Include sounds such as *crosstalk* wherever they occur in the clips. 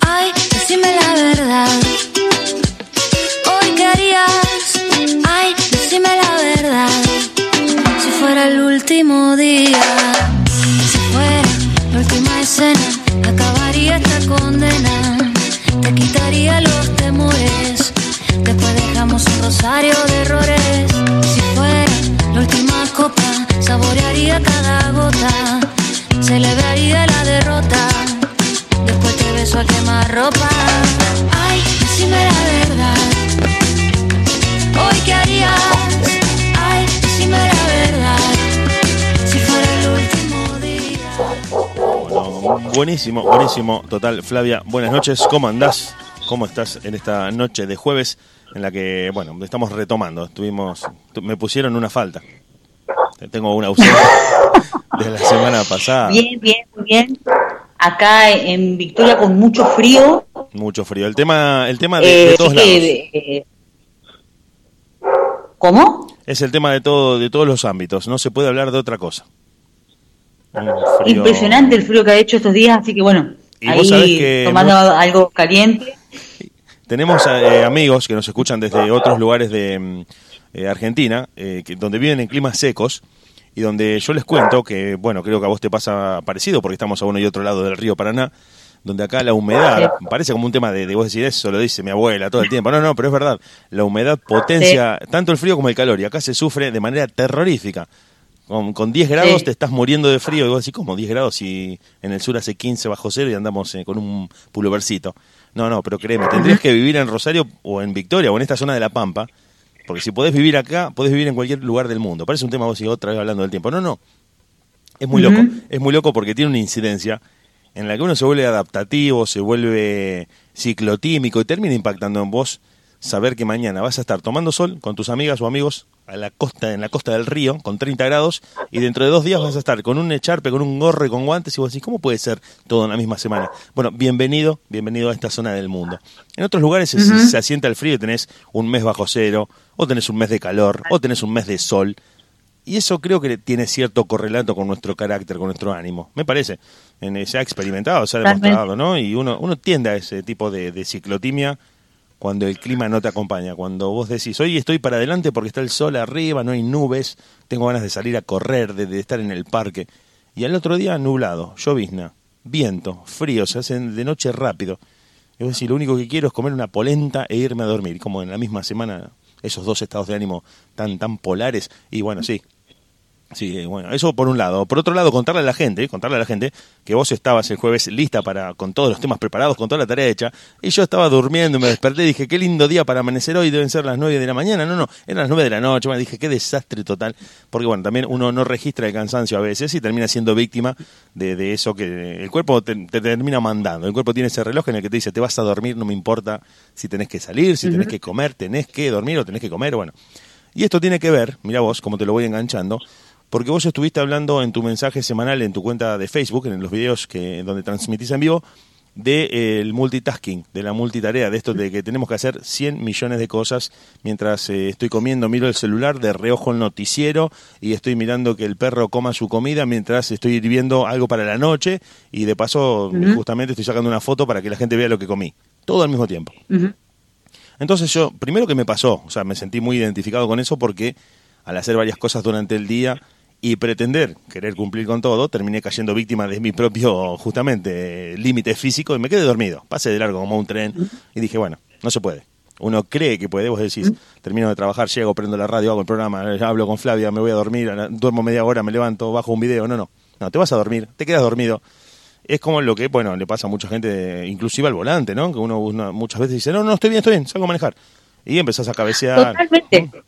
Ay, decime la verdad. Hoy qué harías. Ay, decime la verdad. Si fuera el último día. Si fuera la última escena. Acabaría esta condena. Te quitaría los temores. Después dejamos un rosario de errores. Si fuera la última copa, saborearía cada gota. Celebraría la beso a quemar ropa. Ay, decime la verdad. Hoy qué harías. Ay, decime la verdad. Si fuera el último día. Bueno, buenísimo, buenísimo. Total, Flavia, buenas noches. ¿Cómo andás? ¿Cómo estás en esta noche de jueves en la que, bueno, estamos retomando? Estuvimos, tu- me pusieron una falta. Tengo una ausencia *laughs* de la semana pasada. Bien, bien, muy bien. Acá en Victoria con mucho frío. Mucho frío. El tema, el tema de, de eh, todos lados. eh, ¿Cómo? Es el tema de todo, de todos los ámbitos. No se puede hablar de otra cosa. Frío- Impresionante el frío que ha hecho estos días, así que bueno, Y vos sabés ahí que tomando no- algo caliente. Tenemos eh, amigos que nos escuchan desde otros lugares de mm, eh, Argentina, eh, que, donde viven en climas secos y donde yo les cuento que, bueno, creo que a vos te pasa parecido porque estamos a uno y otro lado del río Paraná, donde acá la humedad, parece como un tema de, de vos decir eso, lo dice mi abuela todo el tiempo. No, no, pero es verdad, la humedad potencia tanto el frío como el calor y acá se sufre de manera terrorífica. Con, con 10 grados Sí. te estás muriendo de frío y vos decís, ¿cómo 10 grados si en el sur hace 15 bajo cero y andamos eh, con un pulovercito? No, no, pero créeme, tendrías que vivir en Rosario o en Victoria o en esta zona de La Pampa, porque si podés vivir acá, podés vivir en cualquier lugar del mundo. Parece un tema vos y otra vez hablando del tiempo. No, no, es muy loco, es muy loco porque tiene una incidencia en la que uno se vuelve adaptativo, se vuelve ciclotímico y termina impactando en vos saber que mañana vas a estar tomando sol con tus amigas o amigos a la costa, en la costa del río, con 30 grados, y dentro de dos días vas a estar con un echarpe, con un gorro y con guantes, y vos decís, ¿cómo puede ser todo en la misma semana? Bueno, bienvenido, bienvenido a esta zona del mundo. En otros lugares se- se, se asienta el frío y tenés un mes bajo cero, o tenés un mes de calor, o tenés un mes de sol, y eso creo que tiene cierto correlato con nuestro carácter, con nuestro ánimo. Me parece. En, eh, se ha experimentado, se ha demostrado, ¿no? Y uno, uno tiende a ese tipo de, de ciclotimia cuando el clima no te acompaña. Cuando vos decís, hoy estoy para adelante porque está el sol arriba, no hay nubes, tengo ganas de salir a correr, de, estar en el parque. Y al otro día nublado, llovizna, viento, frío, se hacen de noche rápido. Es decir, lo único que quiero es comer una polenta e irme a dormir. Como en la misma semana, esos dos estados de ánimo tan, tan polares. Y bueno, sí. Sí, eh, bueno, eso por un lado. Por otro lado, contarle a la gente, contarle a la gente que vos estabas el jueves lista para con todos los temas preparados, con toda la tarea hecha, y yo estaba durmiendo, me desperté y dije, qué lindo día para amanecer hoy, deben ser las nueve de la mañana. No, no, eran las nueve de la noche. Bueno, dije, qué desastre total, porque bueno, también uno no registra el cansancio a veces y termina siendo víctima de, de eso que el cuerpo te, te termina mandando. El cuerpo tiene ese reloj en el que te dice, te vas a dormir, no me importa si tenés que salir, si tenés que comer, tenés que dormir o tenés que comer, bueno. Y esto tiene que ver, mira vos, cómo te lo voy enganchando, porque vos estuviste hablando en tu mensaje semanal en tu cuenta de Facebook, en los videos que donde transmitís en vivo, del multitasking, de la multitarea, de esto de que tenemos que hacer 100 millones de cosas mientras eh, estoy comiendo, miro el celular, de reojo el noticiero y estoy mirando que el perro coma su comida mientras estoy hirviendo algo para la noche y de paso justamente estoy sacando una foto para que la gente vea lo que comí. Todo al mismo tiempo. Entonces yo, primero que me pasó, o sea, me sentí muy identificado con eso porque al hacer varias cosas durante el día y pretender querer cumplir con todo, terminé cayendo víctima de mi propio, justamente, límite físico y me quedé dormido. Pasé de largo como un tren y dije, bueno, no se puede. Uno cree que puede, vos decís, termino de trabajar, llego, prendo la radio, hago el programa, hablo con Flavia, me voy a dormir, duermo media hora, me levanto, bajo un video. No, no, no, te vas a dormir, te quedas dormido. Es como lo que, bueno, le pasa a mucha gente, inclusive al volante, ¿no? Que uno, uno muchas veces dice, no, no, estoy bien, estoy bien, salgo a manejar. Y empezás a cabecear. Totalmente.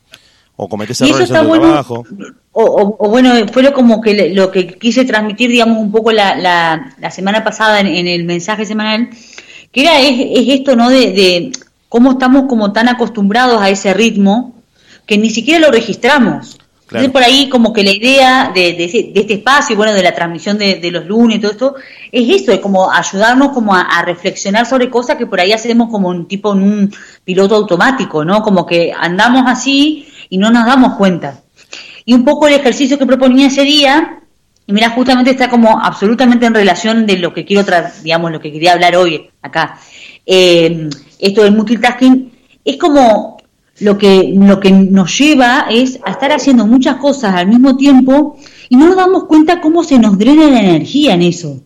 O eso errores en tu bueno. trabajo. O, o- o bueno, fue lo como que lo que quise transmitir, digamos, un poco la, la, la semana pasada en, en el mensaje semanal, que era es, es esto, ¿no? De, de cómo estamos como tan acostumbrados a ese ritmo que ni siquiera lo registramos. Claro. Entonces, por ahí como que la idea de, de, de este espacio, bueno, de la transmisión de, de los lunes y todo esto, es eso, es como ayudarnos como a, a reflexionar sobre cosas que por ahí hacemos como un tipo en un piloto automático, ¿no? Como que andamos así y no nos damos cuenta. Y un poco el ejercicio que proponía ese día Y mira, justamente está como absolutamente en relación de lo que quiero, digamos, lo que quería hablar hoy acá. Eh, esto del multitasking es como lo que, lo que nos lleva es a estar haciendo muchas cosas al mismo tiempo y no nos damos cuenta cómo se nos drena la energía en eso.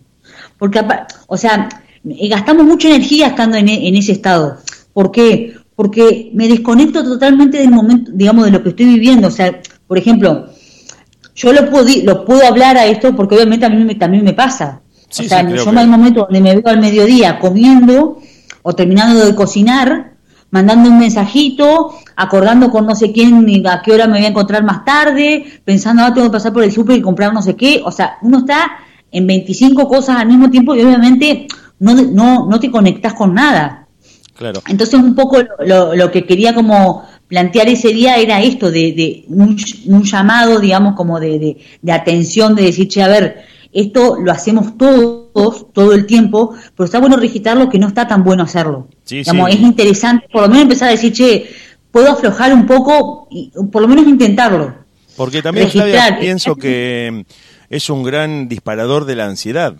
Porque, o sea, gastamos mucha energía estando en, en ese estado. ¿Por qué? Porque me desconecto totalmente del momento, digamos, de lo que estoy viviendo. O sea, por ejemplo, yo lo puedo, lo puedo hablar a esto porque obviamente a mí me, también me pasa. o sea, yo hay momentos donde me veo al mediodía comiendo o terminando de cocinar, mandando un mensajito, acordando con no sé quién a qué hora me voy a encontrar más tarde, pensando, ah, tengo que pasar por el súper y comprar no sé qué. O sea, uno está en 25 cosas al mismo tiempo y obviamente no, no, no te conectas con nada. Claro. Entonces un poco lo, lo que quería como plantear ese día era esto, de, un, llamado, digamos, como de, atención, de decir, che, a ver, esto lo hacemos todos, todo el tiempo, pero está bueno registrarlo que no está tan bueno hacerlo. Es interesante, por lo menos empezar a decir, che, puedo aflojar un poco, y, por lo menos intentarlo. Porque también pienso que es un gran disparador de la ansiedad.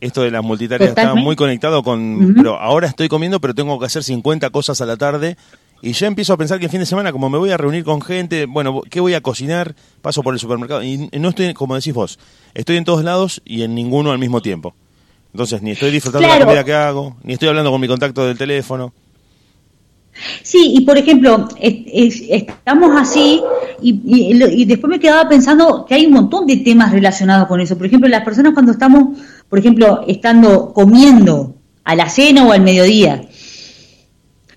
Esto de las multitareas está muy conectado con, pero ahora estoy comiendo, pero tengo que hacer 50 cosas a la tarde y ya empiezo a pensar que el fin de semana, como me voy a reunir con gente, bueno, ¿qué voy a cocinar? Paso por el supermercado. Y no estoy, como decís vos, estoy en todos lados y en ninguno al mismo tiempo. Entonces, ni estoy disfrutando de la comida que hago, ni estoy hablando con mi contacto del teléfono. Sí, y por ejemplo, estamos así y, y, después me quedaba pensando que hay un montón de temas relacionados con eso. Por ejemplo, las personas cuando estamos, por ejemplo, estando comiendo a la cena o al mediodía,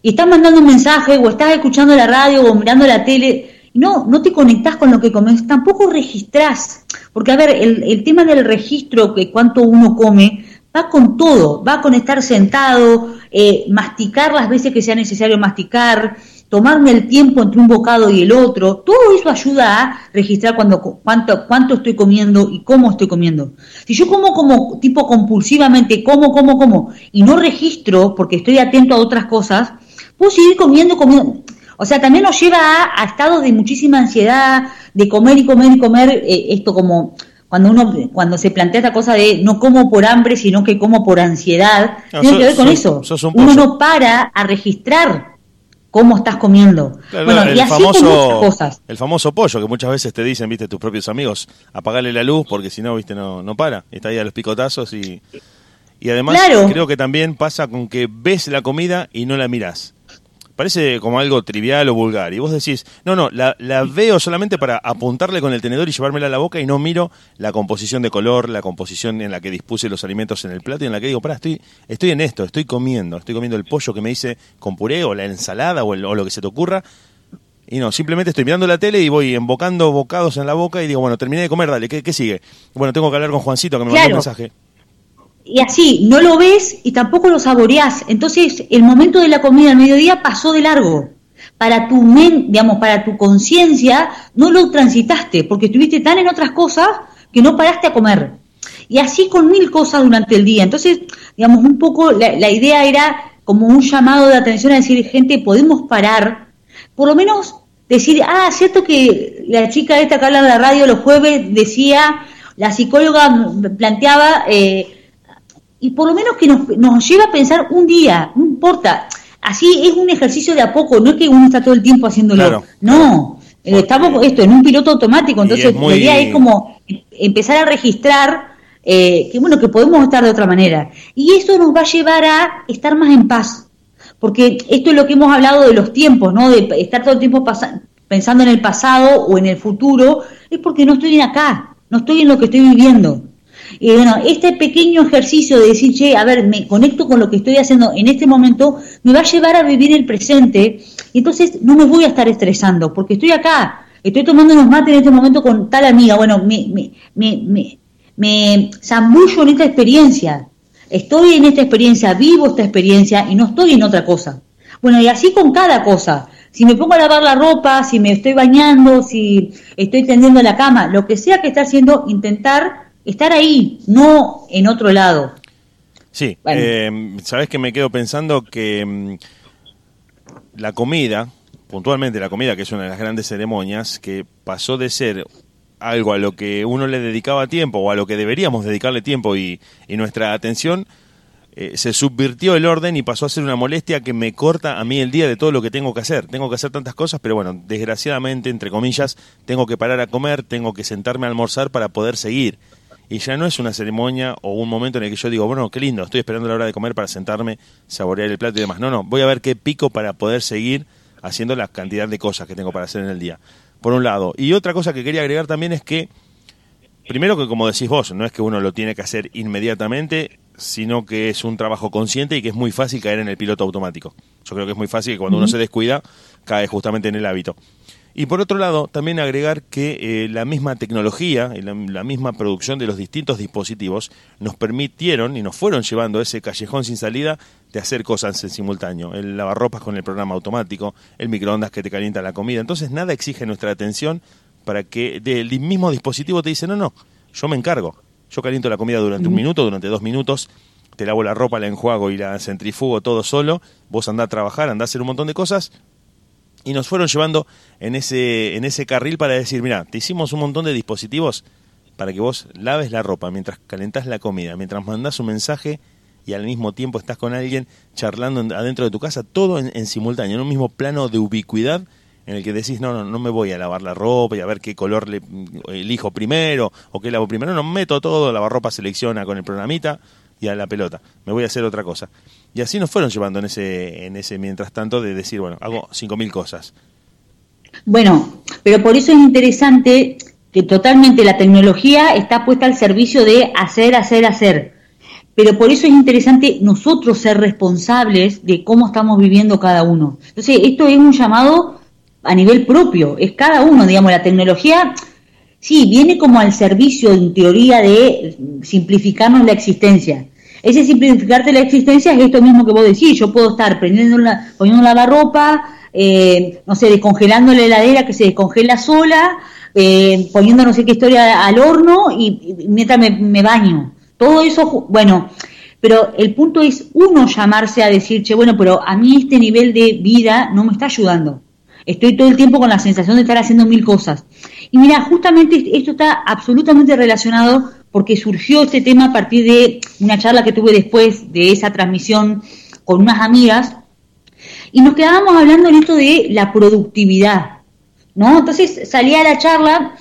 y estás mandando un mensaje o estás escuchando la radio o mirando la tele, no, no te conectás con lo que comes, tampoco registrás, porque a ver, el, el tema del registro, que cuánto uno come, va con todo, va con estar sentado, eh, masticar las veces que sea necesario masticar, tomarme el tiempo entre un bocado y el otro, todo eso ayuda a registrar cuando, cuánto, cuánto estoy comiendo y cómo estoy comiendo. Si yo como como tipo compulsivamente, como, como, como, y no registro porque estoy atento a otras cosas, puedo seguir comiendo, comiendo. O sea, también nos lleva a, estados de muchísima ansiedad, de comer y comer y comer, eh, esto como cuando uno cuando se plantea esta cosa de no como por hambre, sino que como por ansiedad, tiene que ver con eso. Uno no para a registrar cómo estás comiendo. bueno, y así famoso, cosas. El famoso pollo que muchas veces te dicen, viste, tus propios amigos, apagarle la luz porque si no, viste, no, no para. Está ahí a los picotazos y... Y además creo que también pasa con que ves la comida y no la mirás parece como algo trivial o vulgar. Y vos decís, no, no, la, veo solamente para apuntarle con el tenedor y llevármela a la boca y no miro la composición de color, la composición en la que dispuse los alimentos en el plato y en la que digo, para, estoy, estoy en esto, estoy comiendo, estoy comiendo el pollo que me hice con puré o la ensalada o, lo que se te ocurra. Y no, simplemente estoy mirando la tele y voy embocando bocados en la boca y digo, bueno, terminé de comer, dale, ¿qué, sigue? Bueno, tengo que hablar con Juancito que me mandó un mensaje y así, no lo ves y tampoco lo saboreás. Entonces, el momento de la comida al mediodía pasó de largo. Para tu mente, digamos, para tu conciencia, no lo transitaste, porque estuviste tan en otras cosas que no paraste a comer. Y así con mil cosas durante el día. Entonces, digamos, un poco la, la idea era como un llamado de atención a decir, gente, podemos parar, por lo menos decir, ah, cierto que la chica esta que habla en la radio los jueves decía, la psicóloga planteaba, eh, y por lo menos que nos, nos lleva a pensar un día, no importa. Así es un ejercicio de a poco, no es que uno está todo el tiempo haciéndolo. no, eh, estamos esto en un piloto automático, entonces la idea es como empezar a registrar eh, que bueno que podemos estar de otra manera y eso nos va a llevar a estar más en paz porque esto es lo que hemos hablado de los tiempos no de estar todo el tiempo pensando en el pasado o en el futuro es porque no estoy en acá no estoy en lo que estoy viviendo y bueno, este pequeño ejercicio de decir, che, a ver, me conecto con lo que estoy haciendo en este momento, me va a llevar a vivir el presente y entonces no me voy a estar estresando porque estoy acá, estoy tomando unos mates en este momento con tal amiga, bueno, me, me, me, me, zambullo en esta experiencia, estoy en esta experiencia, vivo esta experiencia y no estoy en otra cosa. Bueno, y así con cada cosa. Si me pongo a lavar la ropa, si me estoy bañando, si estoy tendiendo la cama, lo que sea que esté haciendo, intentar estar ahí, no en otro lado. Sí, eh, sabes que me quedo pensando que mm, la comida, puntualmente la comida, que es una de las grandes ceremonias, que pasó de ser algo a lo que uno le dedicaba tiempo o a lo que deberíamos dedicarle tiempo y, y nuestra atención, eh, se subvirtió el orden y pasó a ser una molestia que me corta a mí el día de todo lo que tengo que hacer. Tengo que hacer tantas cosas, pero bueno, desgraciadamente, entre comillas, tengo que parar a comer, tengo que sentarme a almorzar para poder seguir. Y ya no es una ceremonia o un momento en el que yo digo, bueno, qué lindo, estoy esperando la hora de comer para sentarme, saborear el plato y demás. No, no, voy a ver qué pico para poder seguir haciendo la cantidad de cosas que tengo para hacer en el día. Por un lado. Y otra cosa que quería agregar también es que, primero que como decís vos, no es que uno lo tiene que hacer inmediatamente, sino que es un trabajo consciente y que es muy fácil caer en el piloto automático. Yo creo que es muy fácil que cuando uno se descuida cae justamente en el hábito. Y por otro lado, también agregar que eh, la misma tecnología y la, misma producción de los distintos dispositivos nos permitieron y nos fueron llevando a ese callejón sin salida de hacer cosas en simultáneo. El lavarropas con el programa automático, el microondas que te calienta la comida. Entonces nada exige nuestra atención para que del mismo dispositivo te dice, no, no, yo me encargo. Yo caliento la comida durante un minuto, durante dos minutos, te lavo la ropa, la enjuago y la centrifugo todo solo, vos andás a trabajar, andás a hacer un montón de cosas, y nos fueron llevando en ese, en ese carril para decir, mira, te hicimos un montón de dispositivos para que vos laves la ropa mientras calentás la comida, mientras mandás un mensaje y al mismo tiempo estás con alguien charlando adentro de tu casa, todo en, simultáneo, en un mismo plano de ubicuidad en el que decís, no, no, no me voy a lavar la ropa y a ver qué color le elijo primero o qué lavo primero, no, meto todo, lavarropa selecciona con el programita y a la pelota, me voy a hacer otra cosa. Y así nos fueron llevando en ese, en ese mientras tanto de decir, bueno, hago 5.000 cosas. Bueno, pero por eso es interesante que totalmente la tecnología está puesta al servicio de hacer, hacer, hacer. Pero por eso es interesante nosotros ser responsables de cómo estamos viviendo cada uno. Entonces, esto es un llamado a nivel propio, es cada uno, digamos, la tecnología, sí, viene como al servicio, en teoría, de simplificarnos la existencia. Ese simplificarte la existencia es esto mismo que vos decís, yo puedo estar prendiendo la, poniendo lavarropa, eh, no sé, descongelando la heladera que se descongela sola, eh, poniendo no sé qué historia al horno y, mientras me, me baño. Todo eso, bueno, pero el punto es uno llamarse a decir, che, bueno, pero a mí este nivel de vida no me está ayudando. Estoy todo el tiempo con la sensación de estar haciendo mil cosas. Y mira, justamente esto está absolutamente relacionado porque surgió este tema a partir de una charla que tuve después de esa transmisión con unas amigas y nos quedábamos hablando en esto de la productividad, ¿no? Entonces salía la charla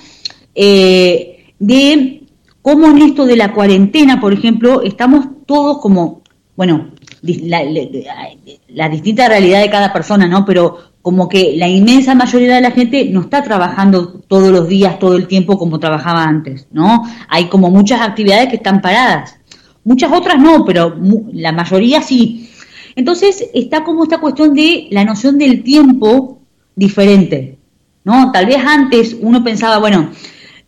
eh, de cómo en esto de la cuarentena, por ejemplo, estamos todos como, bueno, la, la, la distinta realidad de cada persona, ¿no? Pero como que la inmensa mayoría de la gente no está trabajando todos los días, todo el tiempo como trabajaba antes, ¿no? Hay como muchas actividades que están paradas. Muchas otras no, pero la mayoría sí. Entonces está como esta cuestión de la noción del tiempo diferente, ¿no? Tal vez antes uno pensaba, bueno,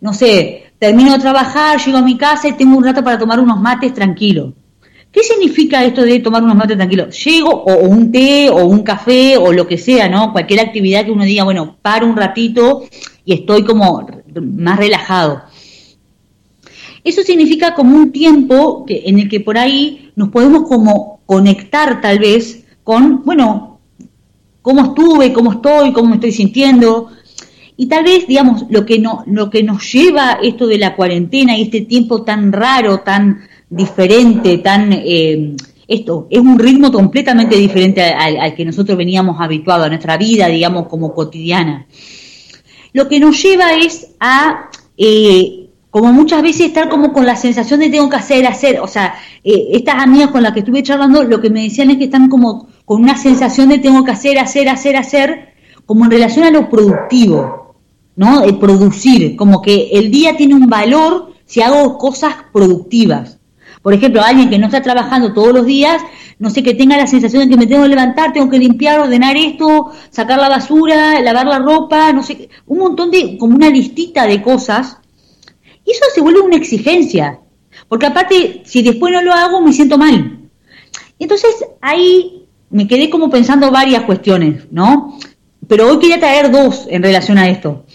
no sé, termino de trabajar, llego a mi casa y tengo un rato para tomar unos mates tranquilos. ¿Qué significa esto de tomar unos mates tranquilos? Llego, o, un té, o un café, o lo que sea, ¿no? Cualquier actividad que uno diga, bueno, paro un ratito y estoy como más relajado. Eso significa como un tiempo que, en el que por ahí nos podemos como conectar tal vez con, bueno, cómo estuve, cómo estoy, cómo me estoy sintiendo. Y tal vez, digamos, lo que, no, lo que nos lleva esto de la cuarentena y este tiempo tan raro, tan diferente, tan... Eh, esto es un ritmo completamente diferente al, que nosotros veníamos habituados a nuestra vida, digamos, como cotidiana. Lo que nos lleva es a, eh, como muchas veces, estar como con la sensación de tengo que hacer, hacer. O sea, eh, estas amigas con las que estuve charlando, lo que me decían es que están como con una sensación de tengo que hacer, hacer, hacer, hacer, como en relación a lo productivo, ¿no? El producir, como que el día tiene un valor si hago cosas productivas. Por ejemplo, alguien que no está trabajando todos los días, no sé, que tenga la sensación de que me tengo que levantar, tengo que limpiar, ordenar esto, sacar la basura, lavar la ropa, no sé, un montón de, como una listita de cosas. Y eso se vuelve una exigencia. Porque aparte, si después no lo hago, me siento mal. Entonces, ahí me quedé como pensando varias cuestiones, ¿no? Pero hoy quería traer dos en relación a esto.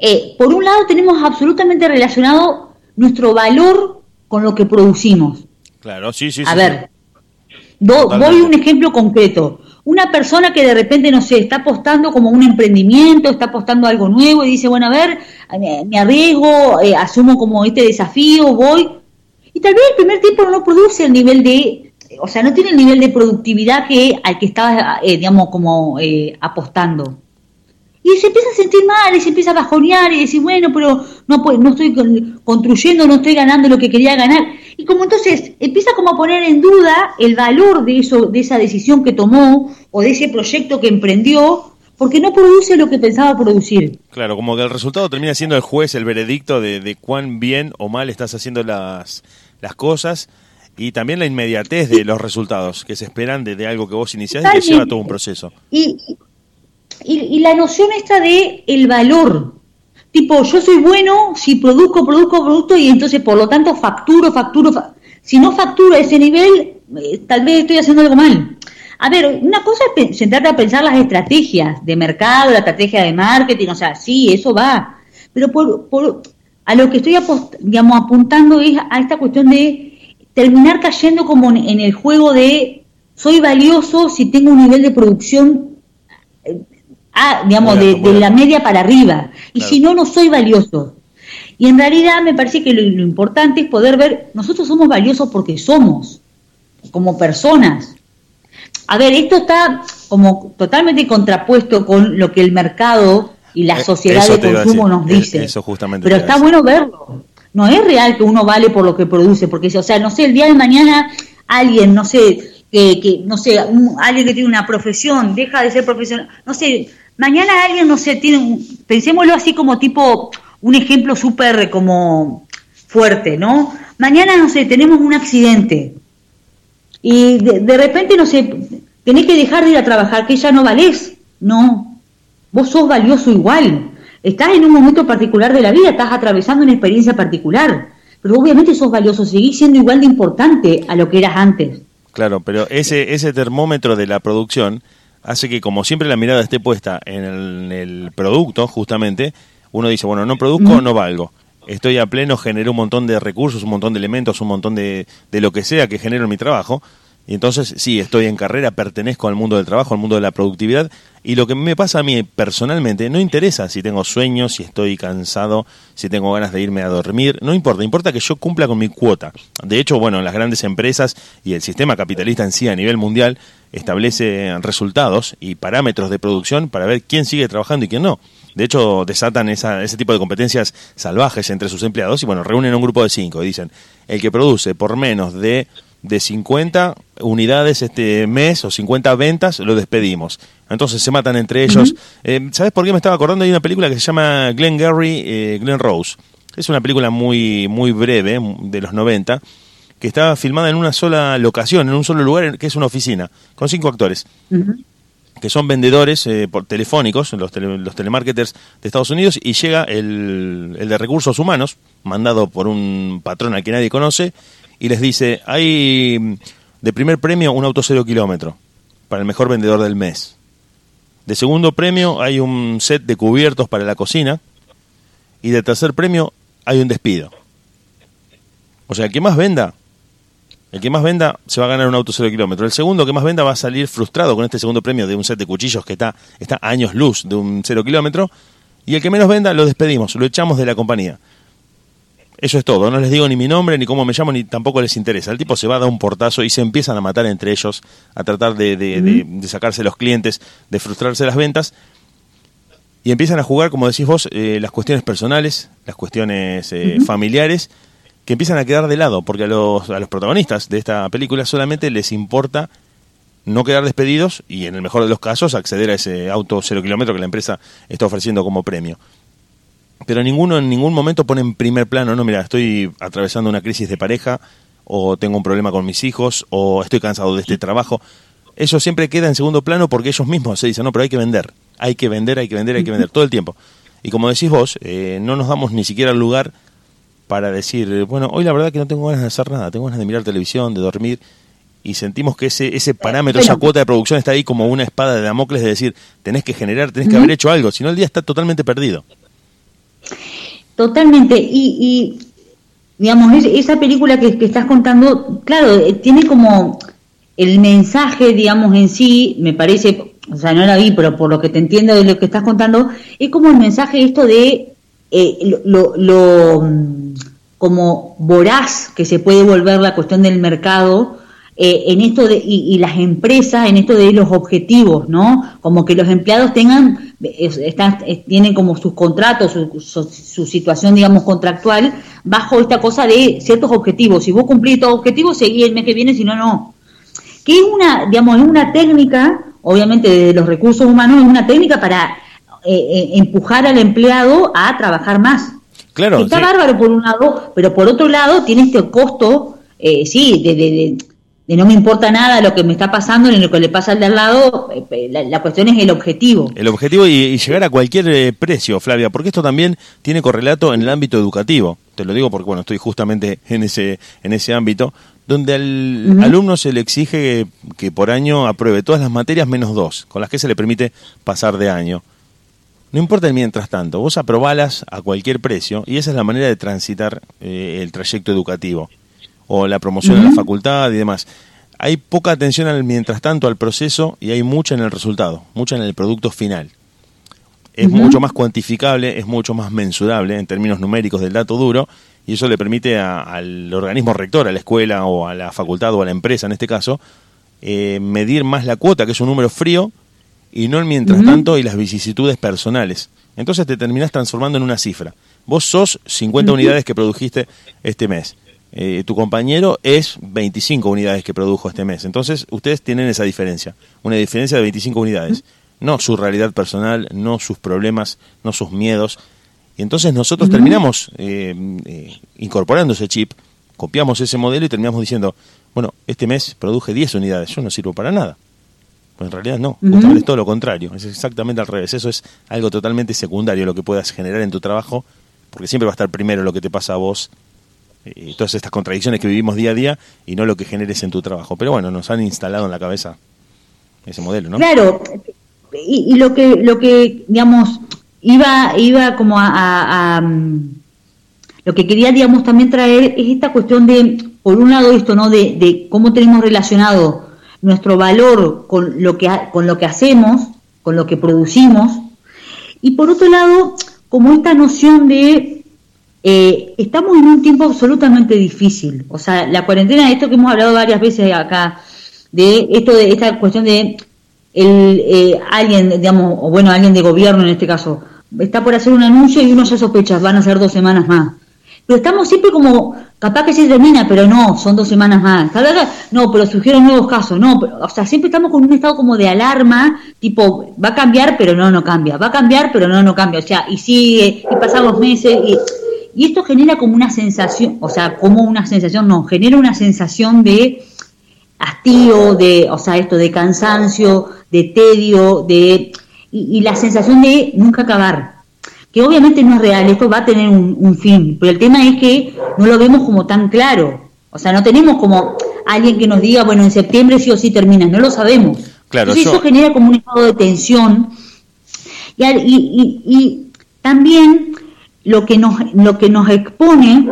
Eh, por un lado, tenemos absolutamente relacionado nuestro valor con lo que producimos. Claro, sí, sí. A ver, doy un ejemplo concreto. una persona que de repente, no sé, está apostando como un emprendimiento, está apostando algo nuevo y dice, bueno, a ver, me, arriesgo, eh, asumo como este desafío, voy. Y tal vez el primer tiempo no produce el nivel de, o sea, no tiene el nivel de productividad que al que estaba, eh, digamos, como eh, apostando. Y se empieza a sentir mal y se empieza a bajonear y decir, bueno, pero no, pues, no estoy construyendo, no estoy ganando lo que quería ganar. Y como entonces empieza como a poner en duda el valor de, eso, de esa decisión que tomó o de ese proyecto que emprendió, porque no produce lo que pensaba producir. Claro, como que el resultado termina siendo el juez, el veredicto de, de cuán bien o mal estás haciendo las, las cosas y también la inmediatez de los resultados que se esperan de, algo que vos iniciás y que lleva todo un proceso. Y, y, la noción esta de el valor. Tipo, yo soy bueno si produzco, produzco, producto y entonces por lo tanto facturo, facturo. si no facturo a ese nivel, eh, tal vez estoy haciendo algo mal. A ver, una cosa es sentarte a pensar las estrategias de mercado, la estrategia de marketing, o sea, sí, eso va. Pero por, por a lo que estoy digamos, apuntando es a esta cuestión de terminar cayendo como en el juego de soy valioso si tengo un nivel de producción ah, digamos, de, la media para arriba. Y si no, no soy valioso. Y en realidad me parece que lo, importante es poder ver, nosotros somos valiosos porque somos, como personas. A ver, esto está como totalmente contrapuesto con lo que el mercado y la eh, sociedad de consumo nos dice. Eso justamente Pero está bueno verlo. No es real que uno vale por lo que produce, porque, o sea, no sé, el día de mañana alguien, no sé, que, que no sé, alguien que tiene una profesión, deja de ser profesional, no sé, mañana alguien, no sé, tiene, pensémoslo así como tipo, un ejemplo súper como fuerte, ¿no? Mañana, no sé, tenemos un accidente y de, repente, no sé, tenés que dejar de ir a trabajar, que ya no valés. No, vos sos valioso igual. Estás en un momento particular de la vida, estás atravesando una experiencia particular, pero obviamente sos valioso, seguís siendo igual de importante a lo que eras antes. Claro, pero ese, ese termómetro de la producción hace que como siempre la mirada esté puesta en el, producto, justamente, uno dice, bueno, no produzco, no valgo. Estoy a pleno, genero un montón de recursos, un montón de elementos, un montón de, de lo que sea que genero en mi trabajo. Y entonces, sí, estoy en carrera, pertenezco al mundo del trabajo, al mundo de la productividad. Y lo que me pasa a mí personalmente, no interesa si tengo sueños, si estoy cansado, si tengo ganas de irme a dormir, no importa, importa que yo cumpla con mi cuota. De hecho, bueno, las grandes empresas y el sistema capitalista en sí a nivel mundial establece resultados y parámetros de producción para ver quién sigue trabajando y quién no. De hecho, desatan esa, ese tipo de competencias salvajes entre sus empleados y bueno, reúnen un grupo de cinco y dicen, el que produce por menos de, de 50 unidades este mes o 50 ventas, lo despedimos. Entonces se matan entre ellos. Eh, ¿Sabes por qué me estaba acordando? Hay una película que se llama Glenn Gary, eh, Glenn Rose. Es una película muy, muy breve, de los 90 que estaba filmada en una sola locación, en un solo lugar, que es una oficina, con cinco actores. que son vendedores eh, por, telefónicos, los, los telemarketers de Estados Unidos, y llega el, el de recursos humanos, mandado por un patrón al que nadie conoce, y les dice, hay de primer premio un auto cero kilómetro para el mejor vendedor del mes. De segundo premio hay un set de cubiertos para la cocina, y de tercer premio hay un despido. O sea, el que más venda el que más venda se va a ganar un auto cero kilómetro. El segundo que más venda va a salir frustrado con este segundo premio de un set de cuchillos que está, está años luz de un cero kilómetro. Y el que menos venda lo despedimos, lo echamos de la compañía. Eso es todo. No les digo ni mi nombre, ni cómo me llamo, ni tampoco les interesa. El tipo se va a dar un portazo y se empiezan a matar entre ellos, a tratar de, de, sacarse los clientes, de frustrarse las ventas. Y empiezan a jugar, como decís vos, eh, las cuestiones personales, las cuestiones eh, familiares que empiezan a quedar de lado, porque a los, a los protagonistas de esta película solamente les importa no quedar despedidos y en el mejor de los casos acceder a ese auto cero kilómetro que la empresa está ofreciendo como premio. Pero ninguno en ningún momento pone en primer plano, no, mira, estoy atravesando una crisis de pareja, o tengo un problema con mis hijos, o estoy cansado de este trabajo. Eso siempre queda en segundo plano porque ellos mismos se dicen, no, pero hay que vender, hay que vender, hay que vender, hay que vender, *laughs* todo el tiempo. Y como decís vos, eh, no nos damos ni siquiera el lugar para decir, bueno, hoy la verdad que no tengo ganas de hacer nada, tengo ganas de mirar televisión, de dormir, y sentimos que ese, ese parámetro, esa cuota de producción está ahí como una espada de Damocles de decir, tenés que generar, tenés que haber hecho algo, si no el día está totalmente perdido. Totalmente, y, digamos, esa película que, estás contando, claro, eh, tiene como el mensaje, digamos, en sí, me parece, o sea, no la vi, pero por lo que te entiendo de lo que estás contando, es como el mensaje esto de eh, lo, lo, mm, como voraz que se puede volver la cuestión del mercado eh, en esto de, y, las empresas en esto de los objetivos, ¿no? Como que los empleados tengan, están, tienen como sus contratos, su, su, situación, digamos, contractual, bajo esta cosa de ciertos objetivos. Si vos cumplís estos objetivos, seguí el mes que viene, si no, no. Que es una, digamos, es una técnica, obviamente de los recursos humanos, es una técnica para eh, eh, empujar al empleado a trabajar más. Claro. Está bárbaro por un lado, pero por otro lado tiene este costo, eh, sí, de, de, de, no me importa nada lo que me está pasando ni lo que le pasa al de al lado, la, cuestión es el objetivo. El objetivo y, llegar a cualquier precio, Flavia, porque esto también tiene correlato en el ámbito educativo. Te lo digo porque, bueno, estoy justamente *laughs* en ese, en ese ámbito, donde al alumno se le exige que por año apruebe todas las materias menos dos, con las que se le permite pasar de año. No importa el mientras tanto, vos aprobalas a cualquier precio y esa es la manera de transitar eh, el trayecto educativo o la promoción de la facultad y demás. Hay poca atención al mientras tanto al proceso y hay mucha en el resultado, mucha en el producto final. Es mucho más cuantificable, es mucho más mensurable en términos numéricos del dato duro y eso le permite al organismo rector, a la escuela o a la facultad o a la empresa en este caso, eh, medir más la cuota, que es un número frío, y no el mientras tanto y las vicisitudes personales. Entonces te terminás transformando en una cifra. Vos sos 50 unidades que produjiste este mes. Eh, tu compañero es 25 unidades que produjo este mes. Entonces ustedes tienen esa diferencia, una diferencia de 25 unidades. No su realidad personal, no sus problemas, no sus miedos. Y entonces nosotros terminamos eh, eh, incorporando ese chip, copiamos ese modelo y terminamos diciendo, bueno, este mes produje 10 unidades, yo no sirvo para nada. Pues en realidad no, es todo lo contrario, es exactamente al revés. Eso es algo totalmente secundario lo que puedas generar en tu trabajo, porque siempre va a estar primero lo que te pasa a vos y todas estas contradicciones que vivimos día a día y no lo que generes en tu trabajo. Pero bueno, nos han instalado en la cabeza ese modelo, ¿no? Claro, y, lo que lo que digamos iba iba como a, mm, lo que quería digamos también traer es esta cuestión de por un lado esto no de, de cómo tenemos relacionado nuestro valor con lo que, con lo que hacemos, con lo que producimos, y por otro lado, como esta noción de eh, estamos en un tiempo absolutamente difícil. O sea, la cuarentena, esto que hemos hablado varias veces acá, de esto de esta cuestión de el, eh, alguien, digamos, o bueno, alguien de gobierno en este caso, está por hacer un anuncio y uno ya sospecha, van a ser dos semanas más. Pero estamos siempre como Capaz que se termina, pero no, son dos semanas más. No, pero surgieron nuevos casos, no. o sea, siempre estamos con un estado como de alarma, tipo, va a cambiar, pero no, no cambia. Va a cambiar, pero no, no cambia. O sea, y sigue, y pasan los meses, y, y esto genera como una sensación, o sea, como una sensación, no, genera una sensación de hastío, de, o sea, esto de cansancio, de tedio, de, y, y la sensación de nunca acabar que obviamente no es real, esto va a tener un, fin, pero el tema es que no lo vemos como tan claro, o sea, no tenemos como alguien que nos diga, bueno, en septiembre sí o sí termina, no lo sabemos. Claro, Entonces eso... genera como un estado de tensión y, y, y, también lo que nos, lo que nos expone,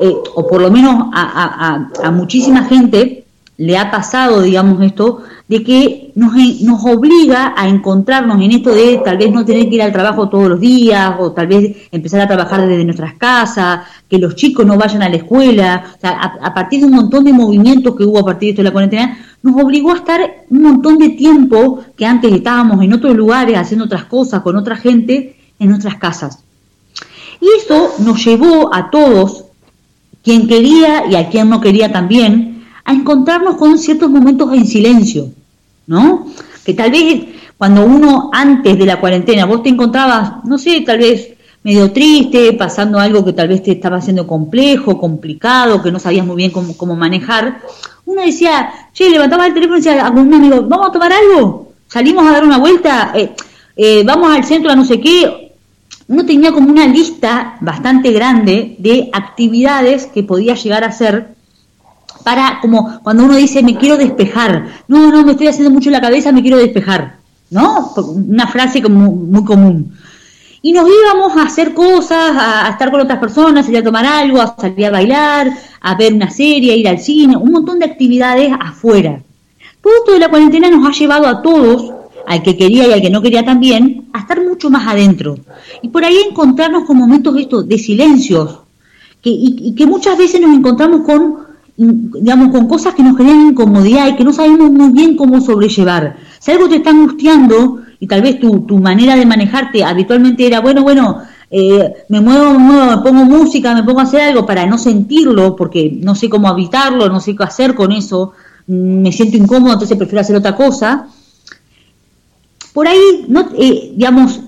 eh, o por lo menos a, a, a muchísima gente, le ha pasado, digamos, esto, de que nos, nos obliga a encontrarnos en esto de tal vez no tener que ir al trabajo todos los días, o tal vez empezar a trabajar desde nuestras casas, que los chicos no vayan a la escuela, o sea, a, partir de un montón de movimientos que hubo a partir de esto de la cuarentena, nos obligó a estar un montón de tiempo que antes estábamos en otros lugares haciendo otras cosas con otra gente en nuestras casas. Y eso nos llevó a todos, quien quería y a quien no quería también, a encontrarnos con ciertos momentos en silencio, ¿no? Que tal vez cuando uno antes de la cuarentena vos te encontrabas, no sé, tal vez medio triste, pasando algo que tal vez te estaba haciendo complejo, complicado, que no sabías muy bien cómo, manejar, uno decía, che, levantaba el teléfono y decía a un amigo, vamos a tomar algo, salimos a dar una vuelta, eh, eh, vamos al centro a no sé qué. Uno tenía como una lista bastante grande de actividades que podía llegar a hacer para, como cuando uno dice, me quiero despejar, no, no, me estoy haciendo mucho la cabeza, me quiero despejar, ¿no? Una frase como muy común. Y nos íbamos a hacer cosas, a, estar con otras personas, a ir a tomar algo, a salir a bailar, a ver una serie, a ir al cine, un montón de actividades afuera. todo esto de la cuarentena nos ha llevado a todos, al que quería y al que no quería también, a estar mucho más adentro. Y por ahí encontrarnos con momentos estos de silencios, que, y, que muchas veces nos encontramos con, digamos, con cosas que nos generan incomodidad y que no sabemos muy bien cómo sobrellevar. Si algo te está angustiando y tal vez tu, tu manera de manejarte habitualmente era, bueno, bueno, eh, me muevo, me muevo, me pongo música, me pongo a hacer algo para no sentirlo, porque no sé cómo habitarlo, no sé qué hacer con eso, mm, me siento incómodo, entonces prefiero hacer otra cosa. Por ahí, no, eh, digamos,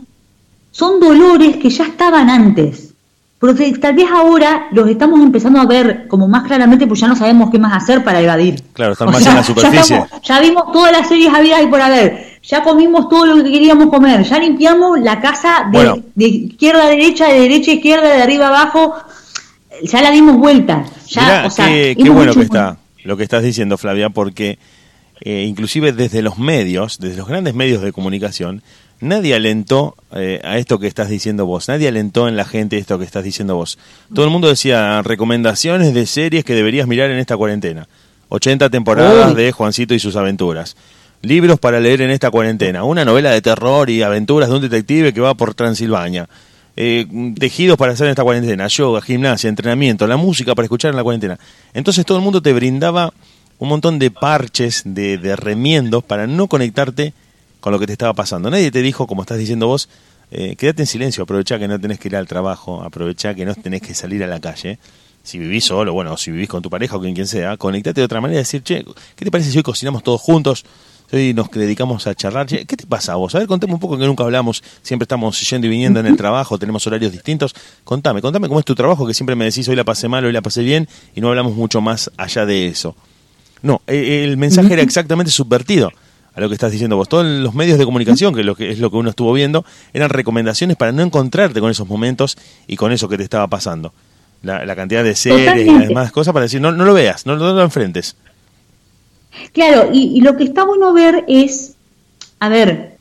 son dolores que ya estaban antes, pero tal vez ahora los estamos empezando a ver como más claramente, pues ya no sabemos qué más hacer para evadir. Claro, están más en la *laughs* superficie. Ya, ya, vimos todas las series habidas y por haber ya comimos todo lo que queríamos comer, ya limpiamos la casa de, izquierda a derecha, de derecha a izquierda, de arriba a abajo, ya la dimos vuelta. Ya, qué, bueno que está lo que estás diciendo, Flavia, porque eh, inclusive desde los medios, desde los grandes medios de comunicación, nadie alentó eh, a esto que estás diciendo vos, nadie alentó en la gente esto que estás diciendo vos. Todo el mundo decía recomendaciones de series que deberías mirar en esta cuarentena. 80 temporadas de Juancito y sus aventuras. Libros para leer en esta cuarentena. Una novela de terror y aventuras de un detective que va por Transilvania. Eh, tejidos para hacer en esta cuarentena. Yoga, gimnasia, entrenamiento, la música para escuchar en la cuarentena. Entonces todo el mundo te brindaba un montón de parches, de, de remiendos para no conectarte con lo que te estaba pasando. Nadie te dijo, como estás diciendo vos, eh, quédate en silencio, aprovecha que no tenés que ir al trabajo, aprovecha que no tenés que salir a la calle. Si vivís solo, bueno, si vivís con tu pareja o con quien sea, conectate de otra manera y decir, che, ¿qué te parece si hoy cocinamos todos juntos? Hoy nos dedicamos a charlar. ¿Qué te pasa a vos? A ver, contame un poco que nunca hablamos, siempre estamos yendo y viniendo en el trabajo, tenemos horarios distintos. Contame, contame cómo es tu trabajo, que siempre me decís hoy la pasé mal, hoy la pasé bien, y no hablamos mucho más allá de eso. No, e, el mensaje era exactamente subvertido a lo que estás diciendo vos. Todos los medios de comunicación, que es lo que, es lo que uno estuvo viendo, eran recomendaciones para no encontrarte con esos momentos y con eso que te estaba pasando. La, cantidad de series y demás cosas para decir, no, no lo veas, no, no lo enfrentes. Claro, y, lo que está bueno ver es, a ver,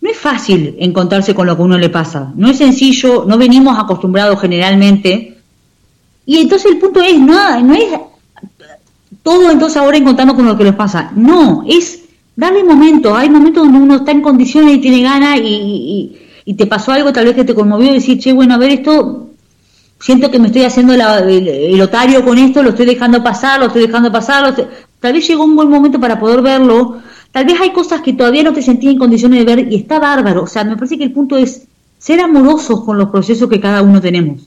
no es fácil encontrarse con lo que a uno le pasa, no es sencillo, no venimos acostumbrados generalmente, y entonces el punto es, no, no es todo entonces ahora encontrarnos con lo que les pasa, no, es darle momentos, hay momentos donde uno está en condiciones y tiene ganas y, te pasó algo tal vez que te conmovió y decir, che, bueno, a ver esto, siento que me estoy haciendo el, otario con esto, lo estoy dejando pasar, lo estoy dejando pasar, tal vez llegó un buen momento para poder verlo, tal vez hay cosas que todavía no te sentías en condiciones de ver y está bárbaro, o sea, me parece que el punto es ser amorosos con los procesos que cada uno tenemos,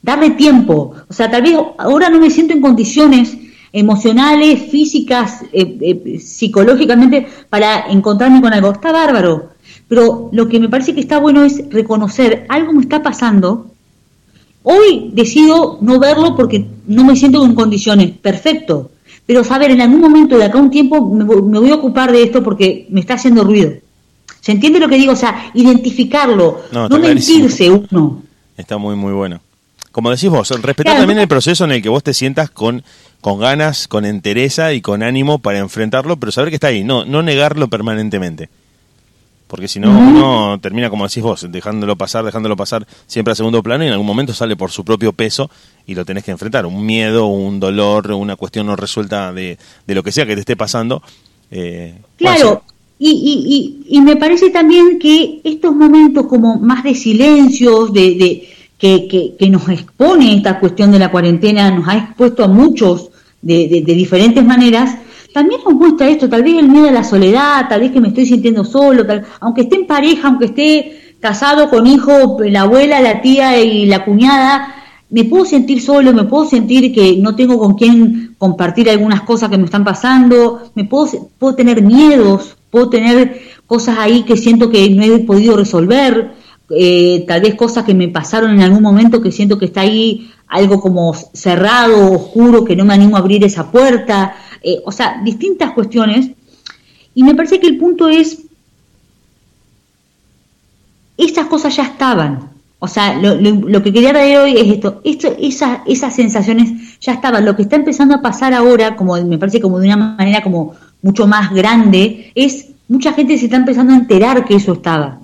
darle tiempo, o sea, tal vez ahora no me siento en condiciones emocionales, físicas, eh, eh, psicológicamente para encontrarme con algo, está bárbaro, pero lo que me parece que está bueno es reconocer, algo me está pasando, hoy decido no verlo porque no me siento en condiciones, perfecto, pero saber en algún momento de acá un tiempo me, voy a ocupar de esto porque me está haciendo ruido. ¿Se entiende lo que digo? O sea, identificarlo, no, mentirse uno. Está muy, muy bueno. Como decís vos, respetar también el proceso en el que vos te sientas con, con ganas, con entereza y con ánimo para enfrentarlo, pero saber que está ahí, no, no negarlo permanentemente. Porque si no, uno termina, como decís vos, dejándolo pasar, dejándolo pasar siempre a segundo plano y en algún momento sale por su propio peso y lo tenés que enfrentar. Un miedo, un dolor, una cuestión no resuelta de, de lo que sea que te esté pasando. Eh, claro, y, y, y, me parece también que estos momentos como más de silencios, de, de que, que, que, nos expone esta cuestión de la cuarentena, nos ha expuesto a muchos de, de, diferentes maneras, también nos muestra esto, tal vez el miedo a la soledad, tal vez que me estoy sintiendo solo, tal, aunque esté en pareja, aunque esté casado con hijo, la abuela, la tía y la cuñada, me puedo sentir solo, me puedo sentir que no tengo con quién compartir algunas cosas que me están pasando, me puedo, puedo tener miedos, puedo tener cosas ahí que siento que no he podido resolver, eh, tal vez cosas que me pasaron en algún momento que siento que está ahí algo como cerrado, oscuro, que no me animo a abrir esa puerta, eh, o sea, distintas cuestiones. Y me parece que el punto es, esas cosas ya estaban. O sea, lo, que quería traer hoy es esto, esto esas, esas sensaciones ya estaban. Lo que está empezando a pasar ahora, como me parece como de una manera como mucho más grande, es mucha gente se está empezando a enterar que eso estaba.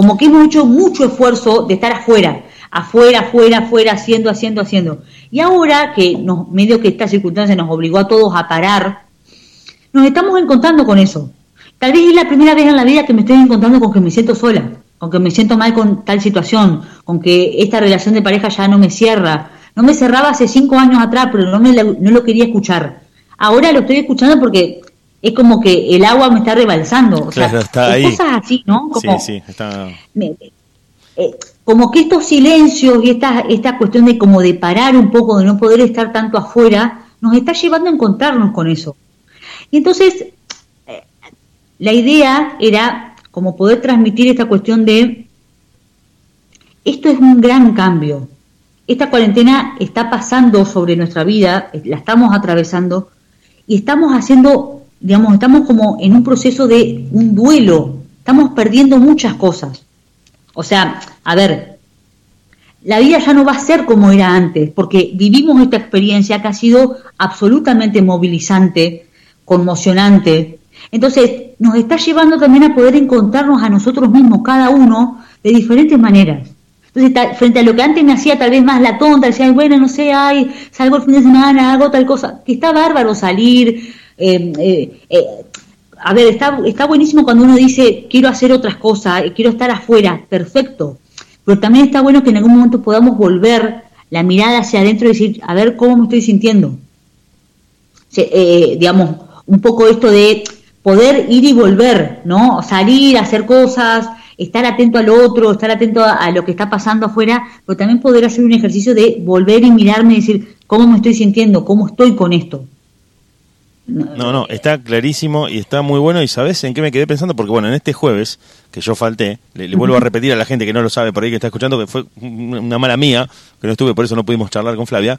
Como que hemos hecho mucho esfuerzo de estar afuera, afuera, afuera, afuera, haciendo, haciendo, haciendo. Y ahora que nos, medio que esta circunstancia nos obligó a todos a parar, nos estamos encontrando con eso. Tal vez es la primera vez en la vida que me estoy encontrando con que me siento sola, con que me siento mal con tal situación, con que esta relación de pareja ya no me cierra. No me cerraba hace cinco años atrás, pero no, me, no lo quería escuchar. Ahora lo estoy escuchando porque es como que el agua me está rebalsando. O sea, está ahí. cosas así, ¿no? sí, sí, está... Eh, como que estos silencios y esta, esta cuestión de como de parar un poco, de no poder estar tanto afuera, nos está llevando a encontrarnos con eso. Y entonces, eh, la idea era como poder transmitir esta cuestión de, esto es un gran cambio. Esta cuarentena está pasando sobre nuestra vida, la estamos atravesando y estamos haciendo, digamos, estamos como en un proceso de un duelo, estamos perdiendo muchas cosas. O sea, a ver, la vida ya no va a ser como era antes, porque vivimos esta experiencia que ha sido absolutamente movilizante, conmocionante. Entonces, nos está llevando también a poder encontrarnos a nosotros mismos, cada uno, de diferentes maneras. Entonces, frente a lo que antes me hacía tal vez más la tonta, decía, bueno, no sé, ay, salgo el fin de semana, hago tal cosa, que está bárbaro salir, eh, eh, eh, a ver, está, está buenísimo cuando uno dice, quiero hacer otras cosas, quiero estar afuera, perfecto, pero también está bueno que en algún momento podamos volver la mirada hacia adentro y decir, a ver cómo me estoy sintiendo. Eh, digamos, un poco esto de poder ir y volver, ¿no? Salir, hacer cosas, estar atento al otro, estar atento a, a, lo que está pasando afuera, pero también poder hacer un ejercicio de volver y mirarme y decir, ¿cómo me estoy sintiendo? ¿Cómo estoy con esto? No, no, está clarísimo y está muy bueno. ¿Y sabes en qué me quedé pensando? Porque, bueno, en este jueves, que yo falté, le, vuelvo a repetir a la gente que no lo sabe por ahí que está escuchando, que fue una mala mía, que no estuve, por eso no pudimos charlar con Flavia,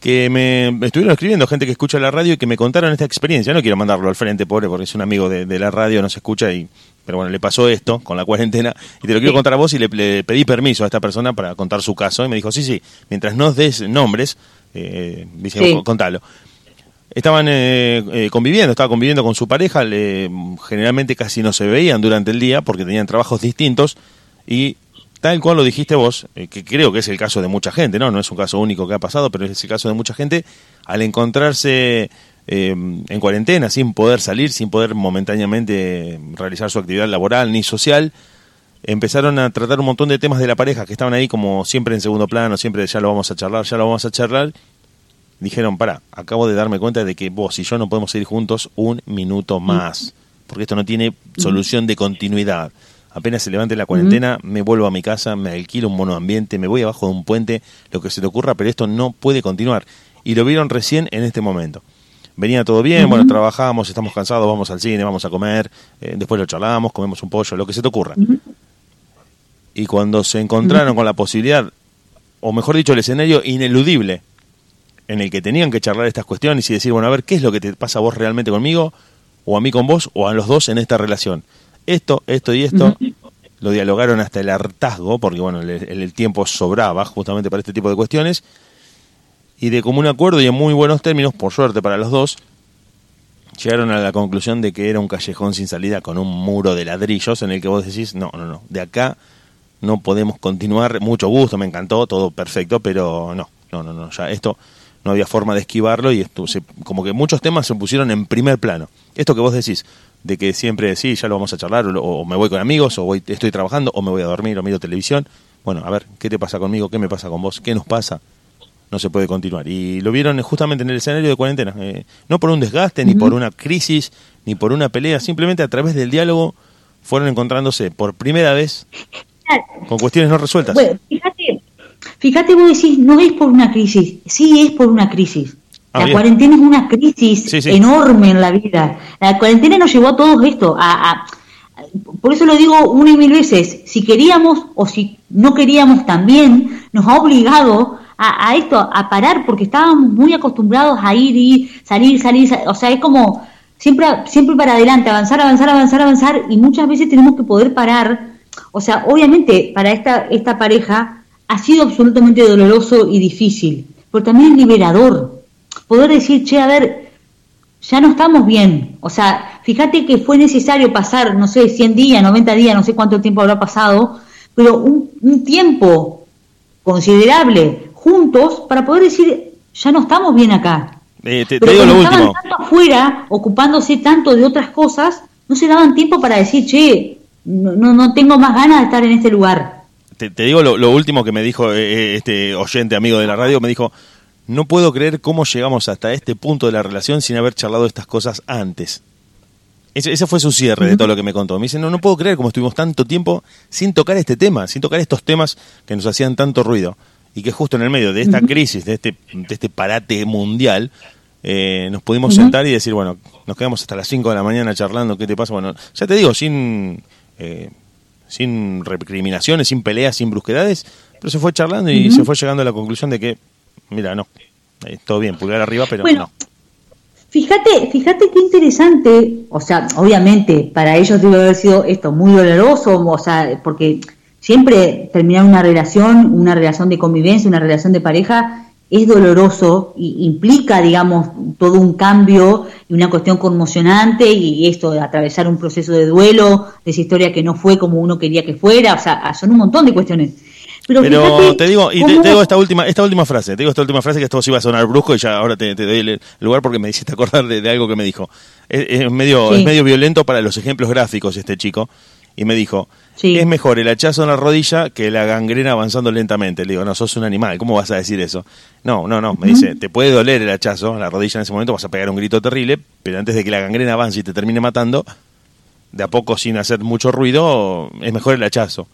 que me, estuvieron escribiendo gente que escucha la radio y que me contaron esta experiencia. No quiero mandarlo al frente, pobre, porque es un amigo de, la radio, no se escucha y. Pero bueno, le pasó esto con la cuarentena y te lo quiero contar a vos y le, pedí permiso a esta persona para contar su caso y me dijo, sí, sí, mientras no des nombres, eh, dice, contalo estaban eh, eh, conviviendo, estaba conviviendo con su pareja, le, generalmente casi no se veían durante el día porque tenían trabajos distintos y tal cual lo dijiste vos, eh, que creo que es el caso de mucha gente, ¿no? No es un caso único que ha pasado, pero es el caso de mucha gente, al encontrarse en cuarentena, sin poder salir, sin poder momentáneamente realizar su actividad laboral ni social, empezaron a tratar un montón de temas de la pareja que estaban ahí como siempre en segundo plano, siempre ya lo vamos a charlar, ya lo vamos a charlar, dijeron, para, acabo de darme cuenta de que vos y yo no podemos ir juntos un minuto más, porque esto no tiene solución de continuidad. Apenas se levante la cuarentena, me vuelvo a mi casa, me alquilo un monoambiente, me voy abajo de un puente, lo que se te ocurra, pero esto no puede continuar. Y lo vieron recién en este momento. Venía todo bien, bueno, trabajábamos, estamos cansados, vamos al cine, vamos a comer, eh, después lo charlamos, comemos un pollo, lo que se te ocurra. Y cuando se encontraron con la posibilidad, o mejor dicho, el escenario ineludible en el que tenían que charlar estas cuestiones y decir, bueno, a ver, ¿qué es lo que te pasa a vos realmente conmigo? O a mí con vos, o a los dos en esta relación. Esto, esto y esto lo dialogaron hasta el hartazgo, porque bueno, el, tiempo sobraba justamente para este tipo de cuestiones. Y de común acuerdo y en muy buenos términos, por suerte para los dos, llegaron a la conclusión de que era un callejón sin salida con un muro de ladrillos en el que vos decís, no, no, no, de acá no podemos continuar, mucho gusto, me encantó, todo perfecto, pero no, no, no, no, ya esto no había forma de esquivarlo y esto, como que muchos temas se pusieron en primer plano. Esto que vos decís, de que siempre sí, ya lo vamos a charlar, o, me voy con amigos, o voy, estoy trabajando, o me voy a dormir, o miro televisión. Bueno, a ver, ¿qué te pasa conmigo? ¿Qué me pasa con vos? ¿Qué nos pasa? No se puede continuar. Y lo vieron justamente en el escenario de cuarentena. Eh, no por un desgaste, ni por una crisis, ni por una pelea, simplemente a través del diálogo fueron encontrándose por primera vez con cuestiones no resueltas. Bueno, fíjate, Fíjate, vos decís, no es por una crisis, sí es por una crisis. Ah, la cuarentena es una crisis enorme en la vida. La cuarentena nos llevó a todo esto. A, por eso lo digo una y mil veces. Si queríamos o si no queríamos también, nos ha obligado a, esto, a parar, porque estábamos muy acostumbrados a ir y salir, salir, O sea, es como siempre, siempre para adelante, avanzar, avanzar, avanzar, avanzar. Y muchas veces tenemos que poder parar. O sea, obviamente para esta, esta pareja ha sido absolutamente doloroso y difícil, pero también es liberador. Poder decir, che, a ver, ya no estamos bien. O sea, fíjate que fue necesario pasar, no sé, 100 días, 90 días, no sé cuánto tiempo habrá pasado, pero un, un tiempo considerable juntos para poder decir, ya no estamos bien acá. Eh, te, Pero te digo lo estaban último. tanto afuera, ocupándose tanto de otras cosas, no se daban tiempo para decir, che, no, no, no tengo más ganas de estar en este lugar. Te, te digo lo, lo último que me dijo eh, eh, este oyente amigo de la radio. Me dijo, no puedo creer cómo llegamos hasta este punto de la relación sin haber charlado estas cosas antes. Ese, ese fue su cierre de todo lo que me contó. Me dice, no, no puedo creer cómo estuvimos tanto tiempo sin tocar este tema, sin tocar estos temas que nos hacían tanto ruido. Y que justo en el medio de esta crisis, de este, de este parate mundial, eh, nos pudimos sentar y decir, bueno, nos quedamos hasta las 5 de la mañana charlando, ¿qué te pasa? Bueno, ya te digo, sin, eh, sin recriminaciones, sin peleas, sin brusquedades, pero se fue charlando y se fue llegando a la conclusión de que, mira, no, eh, todo bien, pulgar arriba, pero Bueno, no. Fíjate, fíjate qué interesante, o sea, obviamente para ellos debe haber sido esto muy doloroso, o sea, porque siempre terminar una relación, una relación de convivencia, una relación de pareja, es doloroso y implica, digamos, todo un cambio y una cuestión conmocionante y esto de atravesar un proceso de duelo, de esa historia que no fue como uno quería que fuera, o sea, son un montón de cuestiones. Pero, te digo, y te, digo esta última, esta última frase, te digo esta última frase que esto sí iba a sonar brusco y ya ahora te, te doy el lugar porque me hiciste acordar de, de algo que me dijo. Es, es medio, Sí. es medio violento para los ejemplos gráficos este chico. Y me dijo, Sí. es mejor el hachazo en la rodilla que la gangrena avanzando lentamente. Le digo, no, sos un animal, ¿cómo vas a decir eso? No, no, no, me dice, te puede doler el hachazo en la rodilla en ese momento, vas a pegar un grito terrible, pero antes de que la gangrena avance y te termine matando, de a poco sin hacer mucho ruido, es mejor el hachazo.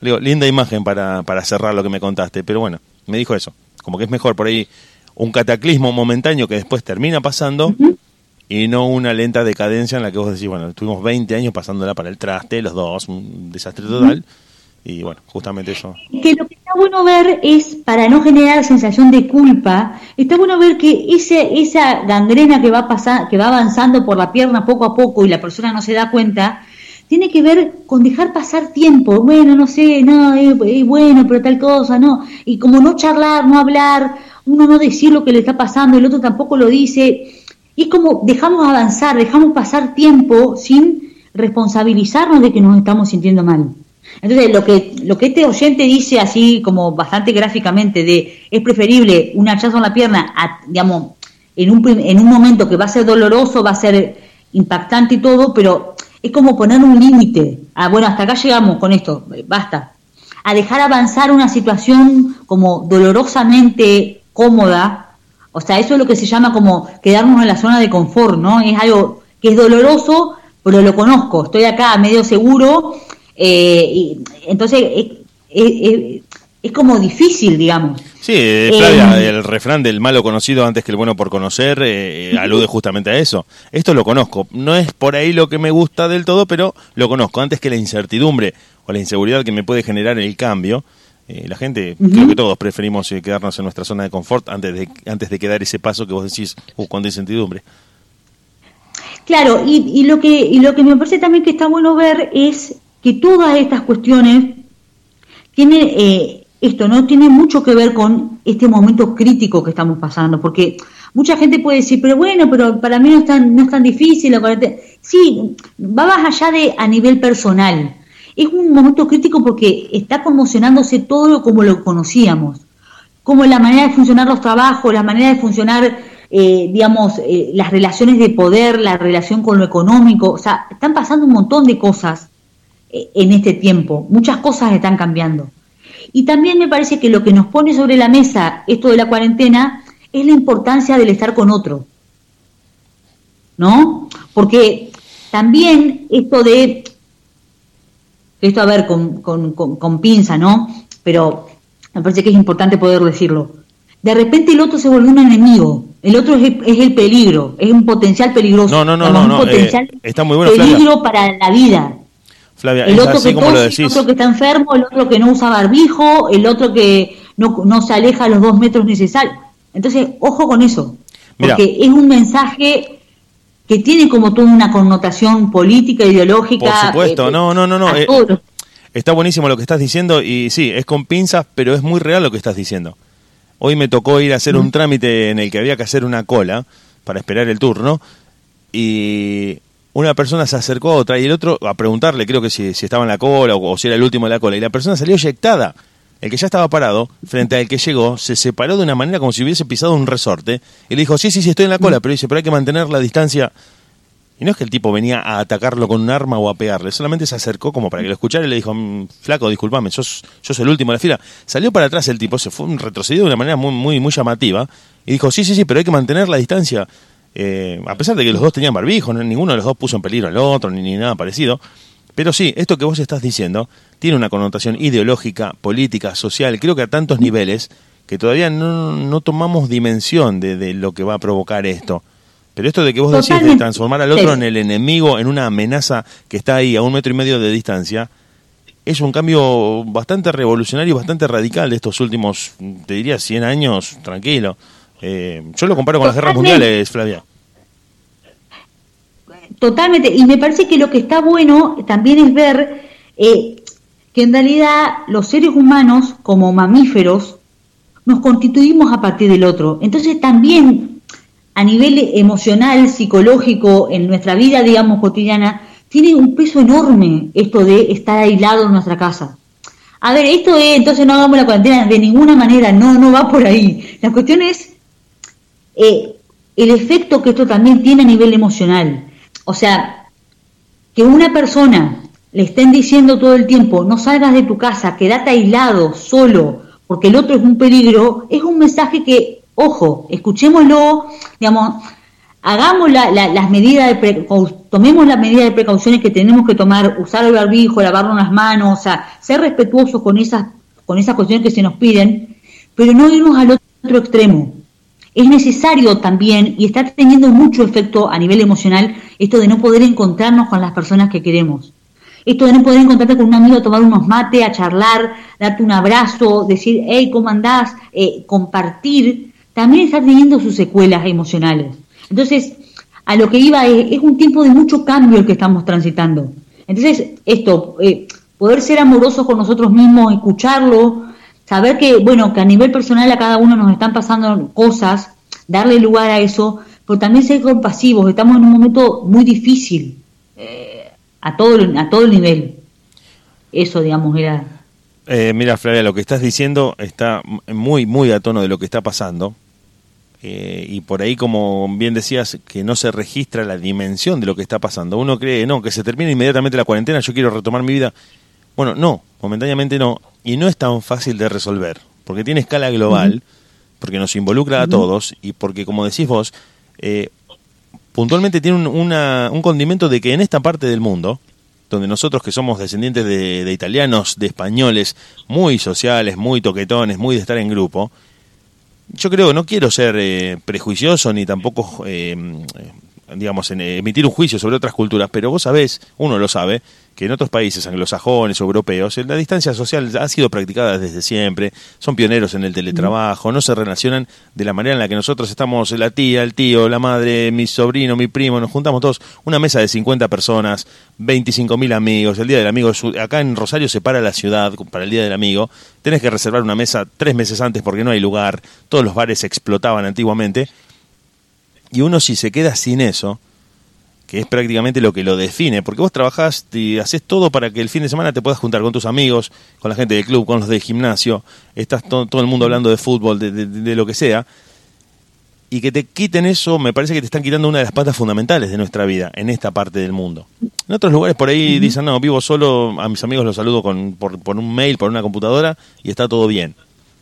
Le digo, linda imagen para, para cerrar lo que me contaste, pero bueno, me dijo eso, como que es mejor por ahí un cataclismo momentáneo que después termina pasando y no una lenta decadencia en la que vos decís, bueno, estuvimos 20 años pasándola para el traste, los dos, un desastre total, y bueno, justamente eso. que lo que está bueno ver es, para no generar sensación de culpa, está bueno ver que ese, esa gangrena que va, pasar, que va avanzando por la pierna poco a poco y la persona no se da cuenta, tiene que ver con dejar pasar tiempo. Bueno, no sé, no, eh, bueno, pero tal cosa, no. Y como no charlar, no hablar, uno no decir lo que le está pasando, el otro tampoco lo dice. Y es como dejamos avanzar, dejamos pasar tiempo sin responsabilizarnos de que nos estamos sintiendo mal. Entonces, lo que, lo que este oyente dice así como bastante gráficamente de es preferible un hachazo en la pierna, digamos, en un, en un momento que va a ser doloroso, va a ser impactante y todo, pero es como poner un límite. Ah, bueno, hasta acá llegamos con esto, basta. A dejar avanzar una situación como dolorosamente cómoda, o sea, eso es lo que se llama como quedarnos en la zona de confort, ¿no? Es algo que es doloroso, pero lo conozco, estoy acá medio seguro, eh, y entonces es, es- es- es como difícil, digamos. Sí, eh, Flavia, Eh, el refrán del malo conocido antes que el bueno por conocer eh, eh, alude justamente a eso. Esto lo conozco. No es por ahí lo que me gusta del todo, pero lo conozco. Antes que la incertidumbre o la inseguridad que me puede generar el cambio, eh, la gente, creo que todos preferimos eh, quedarnos en nuestra zona de confort antes de, antes de que dar ese paso que vos decís, uh, cuando hay incertidumbre. Claro, y, y lo que y lo que me parece también que está bueno ver es que todas estas cuestiones tienen eh, esto no tiene mucho que ver con este momento crítico que estamos pasando, porque mucha gente puede decir, pero bueno, pero para mí no es tan, no es tan difícil. la cuarentena". Sí, va más allá de a nivel personal. Es un momento crítico porque está conmocionándose todo como lo conocíamos como la manera de funcionar los trabajos, la manera de funcionar, eh, digamos, eh, las relaciones de poder, la relación con lo económico, o sea, están pasando un montón de cosas eh, en este tiempo, muchas cosas están cambiando. Y también me parece que lo que nos pone sobre la mesa esto de la cuarentena es la importancia del estar con otro, ¿no? Porque también esto de, esto a ver con, con, con, con pinza, ¿no? Pero me parece que es importante poder decirlo. De repente el otro se volvió un enemigo, el otro es el, es el peligro, es un potencial peligroso. No, no, no, no, un no, potencial eh, está muy bueno, peligro para la vida. Flavia, El otro que tose, el otro que está enfermo, el otro que no usa barbijo, el otro que no, no se aleja a los dos metros necesarios. Entonces, ojo con eso, Mira. porque es un mensaje que tiene como toda una connotación política, ideológica. Por supuesto, eh, no, no, no, no. eh, está buenísimo lo que estás diciendo y sí, es con pinzas, pero es muy real lo que estás diciendo. Hoy me tocó ir a hacer un trámite en el que había que hacer una cola para esperar el turno y una persona se acercó a otra y el otro a preguntarle, creo que si, si estaba en la cola o, o si era el último de la cola, y la persona salió eyectada. El que ya estaba parado, frente al que llegó, se separó de una manera como si hubiese pisado un resorte y le dijo, sí, sí, sí, estoy en la cola, pero dice, pero hay que mantener la distancia. Y no es que el tipo venía a atacarlo con un arma o a pegarle, solamente se acercó como para que lo escuchara y le dijo, mm, flaco, discúlpame, sos, sos el último de la fila. Salió para atrás el tipo, se fue retrocedido de una manera muy, muy, muy llamativa y dijo, sí, sí, sí, pero hay que mantener la distancia. Eh, a pesar de que los dos tenían barbijo, ninguno de los dos puso en peligro al otro, ni, ni nada parecido. Pero sí, esto que vos estás diciendo tiene una connotación ideológica, política, social, creo que a tantos niveles que todavía no, tomamos dimensión de, lo que va a provocar esto. Pero esto de que vos decís de transformar al otro en el enemigo, en una amenaza que está ahí a un metro y medio de distancia, es un cambio bastante revolucionario y bastante radical de estos últimos, te diría, 100 años, tranquilo. Eh, yo lo comparo con las guerras mundiales, Flavia. Totalmente, y me parece que lo que está bueno también es ver eh, que en realidad los seres humanos, como mamíferos, nos constituimos a partir del otro. Entonces también a nivel emocional, psicológico, en nuestra vida, digamos, cotidiana, tiene un peso enorme esto de estar aislado en nuestra casa. A ver, esto es, entonces no hagamos la cuarentena de ninguna manera, no, no va por ahí. La cuestión es eh, el efecto que esto también tiene a nivel emocional. O sea, que una persona le estén diciendo todo el tiempo, no salgas de tu casa, quédate aislado, solo, porque el otro es un peligro, es un mensaje que, ojo, escuchémoslo, digamos, hagamos las medidas de tomemos las medidas de precauciones que tenemos que tomar, usar el barbijo, lavarnos las manos, o sea, ser respetuosos con esas, con esas cuestiones que se nos piden, pero no irnos al otro extremo es necesario también, y está teniendo mucho efecto a nivel emocional, esto de no poder encontrarnos con las personas que queremos. Esto de no poder encontrarte con un amigo a tomar unos mates, a charlar, darte un abrazo, decir, hey, ¿cómo andás? Eh, compartir, también está teniendo sus secuelas emocionales. Entonces, a lo que iba es, un tiempo de mucho cambio el que estamos transitando. Entonces, esto, eh, poder ser amorosos con nosotros mismos, escucharlo, saber que, bueno, que a nivel personal a cada uno nos están pasando cosas, darle lugar a eso, pero también ser compasivos, estamos en un momento muy difícil eh, a, todo, a todo el nivel. Eso, digamos, era... Eh, mira, Flavia, lo que estás diciendo está muy, muy a tono de lo que está pasando. Eh, y por ahí, como bien decías, que no se registra la dimensión de lo que está pasando. Uno cree, no, que se termine inmediatamente la cuarentena, yo quiero retomar mi vida. Bueno, no, momentáneamente no, y no es tan fácil de resolver, porque tiene escala global, porque nos involucra a todos y porque, como decís vos, eh, puntualmente tiene un, un condimento de que en esta parte del mundo, donde nosotros que somos descendientes de, italianos, de españoles, muy sociales, muy toquetones, muy de estar en grupo, yo creo, no quiero ser eh, prejuicioso ni tampoco, eh, digamos, en, emitir un juicio sobre otras culturas, pero vos sabés, uno lo sabe, que en otros países anglosajones o europeos la distancia social ha sido practicada desde siempre, son pioneros en el teletrabajo, no se relacionan de la manera en la que nosotros estamos, la tía, el tío, la madre, mi sobrino, mi primo, nos juntamos todos, una mesa de 50 personas, 25 mil amigos, el Día del Amigo, acá en Rosario se para la ciudad para el Día del Amigo, tenés que reservar una mesa tres meses antes porque no hay lugar, todos los bares explotaban antiguamente, y uno si se queda sin eso, que es prácticamente lo que lo define, porque vos trabajás y haces todo para que el fin de semana te puedas juntar con tus amigos, con la gente del club, con los del gimnasio, estás todo, el mundo hablando de fútbol, de, lo que sea, y que te quiten eso, me parece que te están quitando una de las patas fundamentales de nuestra vida en esta parte del mundo. En otros lugares por ahí dicen, no, vivo solo, a mis amigos los saludo con, por, por un mail, por una computadora, y está todo bien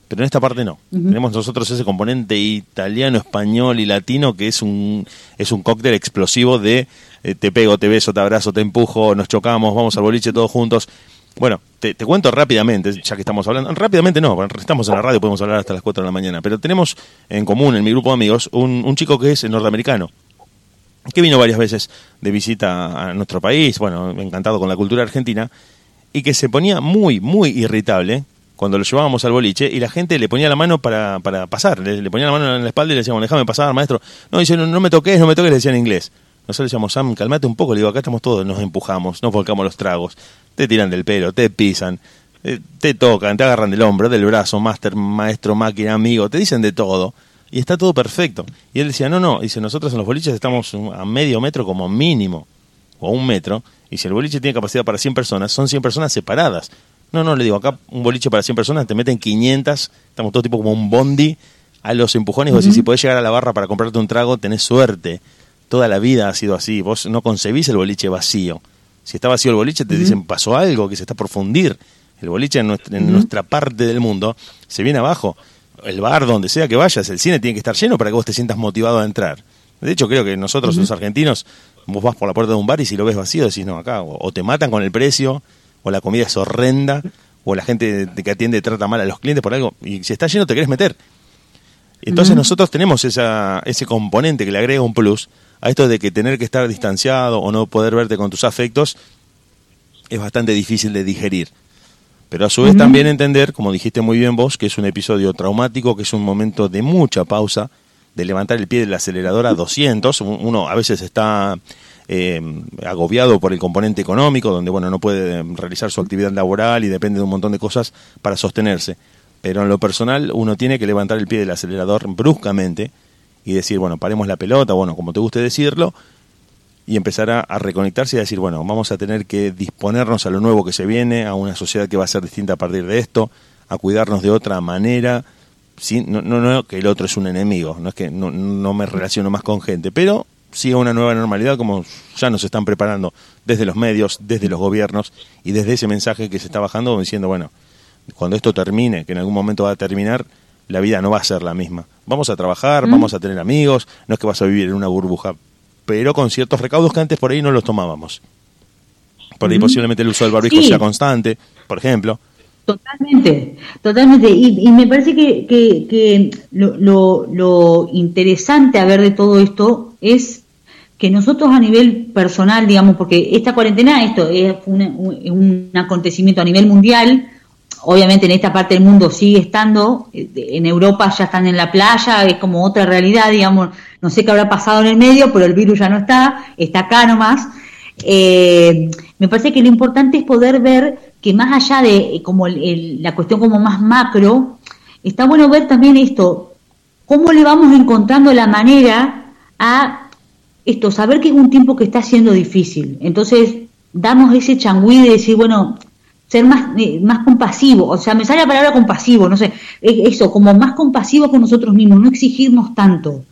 pero en esta parte no. Tenemos nosotros ese componente italiano, español y latino que es un, es un cóctel explosivo de eh, te pego, te beso, te abrazo, te empujo, nos chocamos, vamos al boliche todos juntos. Bueno, te, cuento rápidamente, ya que estamos hablando, rápidamente no, estamos en la radio, podemos hablar hasta las 4 de la mañana, pero tenemos en común en mi grupo de amigos un, un chico que es norteamericano, que vino varias veces de visita a nuestro país, bueno, encantado con la cultura argentina, y que se ponía muy, muy irritable cuando lo llevábamos al boliche y la gente le ponía la mano para, para pasar, le, ponía la mano en la espalda y le decíamos, déjame pasar, maestro. No, dice, no, me toques, no me toques, le decían en inglés. Nosotros le decíamos, Sam, calmate un poco, le digo, acá estamos todos, nos empujamos, nos volcamos los tragos, te tiran del pelo, te pisan, eh, te tocan, te agarran del hombro, del brazo, máster, maestro, máquina, amigo, te dicen de todo y está todo perfecto. Y él decía, no, no, dice, nosotros en los boliches estamos a medio metro como mínimo, o un metro, y si el boliche tiene capacidad para 100 personas, son 100 personas separadas No, no, le digo, acá un boliche para 100 personas, te meten 500, estamos todo tipo como un bondi, a los empujones, vos decís, si podés llegar a la barra para comprarte un trago, tenés suerte. Toda la vida ha sido así, vos no concebís el boliche vacío. Si está vacío el boliche, te dicen, pasó algo, que se está por fundir. El boliche en nuestra, en nuestra parte del mundo se viene abajo. El bar, donde sea que vayas, el cine tiene que estar lleno para que vos te sientas motivado a entrar. De hecho, creo que nosotros, los argentinos, vos vas por la puerta de un bar y si lo ves vacío decís, no, acá o te matan con el precio, o la comida es horrenda, o la gente que atiende trata mal a los clientes por algo, y si está lleno te querés meter. Entonces nosotros tenemos esa, ese componente que le agrega un plus a esto de que tener que estar distanciado o no poder verte con tus afectos es bastante difícil de digerir. Pero a su vez también entender, como dijiste muy bien vos, que es un episodio traumático, que es un momento de mucha pausa, de levantar el pie del acelerador a 200. Uno a veces está eh, agobiado por el componente económico, donde bueno no puede realizar su actividad laboral y depende de un montón de cosas para sostenerse. Pero en lo personal uno tiene que levantar el pie del acelerador bruscamente y decir, bueno, paremos la pelota, bueno, como te guste decirlo, y empezar a, reconectarse y a decir, bueno, vamos a tener que disponernos a lo nuevo que se viene, a una sociedad que va a ser distinta a partir de esto, a cuidarnos de otra manera, no, no, no que el otro es un enemigo, no es que no, no me relaciono más con gente, pero sí a una nueva normalidad como ya nos están preparando desde los medios, desde los gobiernos y desde ese mensaje que se está bajando diciendo, bueno, cuando esto termine, que en algún momento va a terminar, la vida no va a ser la misma. Vamos a trabajar, vamos a tener amigos, no es que vas a vivir en una burbuja, pero con ciertos recaudos que antes por ahí no los tomábamos. Por ahí posiblemente el uso del barbijo sea constante, por ejemplo. Totalmente, totalmente. Y, me parece que, que, lo, lo, interesante a ver de todo esto es que nosotros a nivel personal, digamos, porque esta cuarentena, esto es un acontecimiento a nivel mundial, obviamente en esta parte del mundo sigue estando, en Europa ya están en la playa, es como otra realidad, digamos, no sé qué habrá pasado en el medio, pero el virus ya no está, está acá nomás. Eh, me parece que lo importante es poder ver que más allá de eh, como la cuestión como más macro, está bueno ver también esto, cómo le vamos encontrando la manera a esto, saber que es un tiempo que está siendo difícil. Entonces, damos ese changüí de decir, bueno, ser más, eh, más compasivo, o sea, me sale la palabra compasivo, no sé, eso, como más compasivo con nosotros mismos, no exigirnos tanto,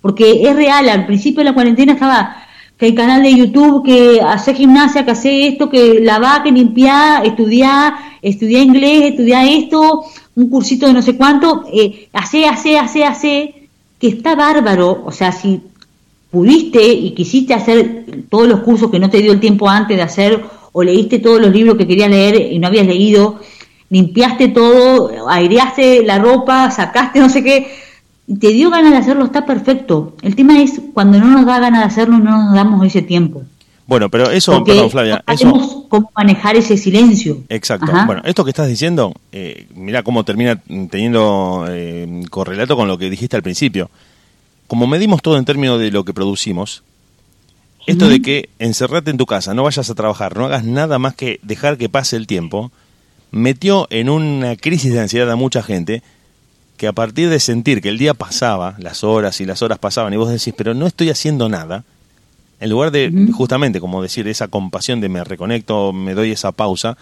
porque es real, al principio de la cuarentena estaba que el canal de YouTube, que hace gimnasia, que hace esto, que lavar, que limpiar, estudiar, estudiar inglés, estudiar esto, un cursito de no sé cuánto, eh, hace, hace, hace, hace, que está bárbaro, o sea, si pudiste y quisiste hacer todos los cursos que no te dio el tiempo antes de hacer, o leíste todos los libros que querías leer y no habías leído, limpiaste todo, aireaste la ropa, sacaste *laughs* no sé qué, te dio ganas de hacerlo, está perfecto. El tema es cuando no nos da ganas de hacerlo, no nos damos ese tiempo. Bueno, pero eso, perdón, Flavia. No cómo manejar ese silencio. Exacto. Bueno, esto que estás diciendo, eh, mira cómo termina teniendo eh, correlato con lo que dijiste al principio. Como medimos todo en términos de lo que producimos, esto de que encerrate en tu casa, no vayas a trabajar, no hagas nada más que dejar que pase el tiempo, metió en una crisis de ansiedad a mucha gente que a partir de sentir que el día pasaba, las horas y las horas pasaban, y vos decís, pero no estoy haciendo nada, en lugar de justamente como decir esa compasión de me reconecto, me doy esa pausa,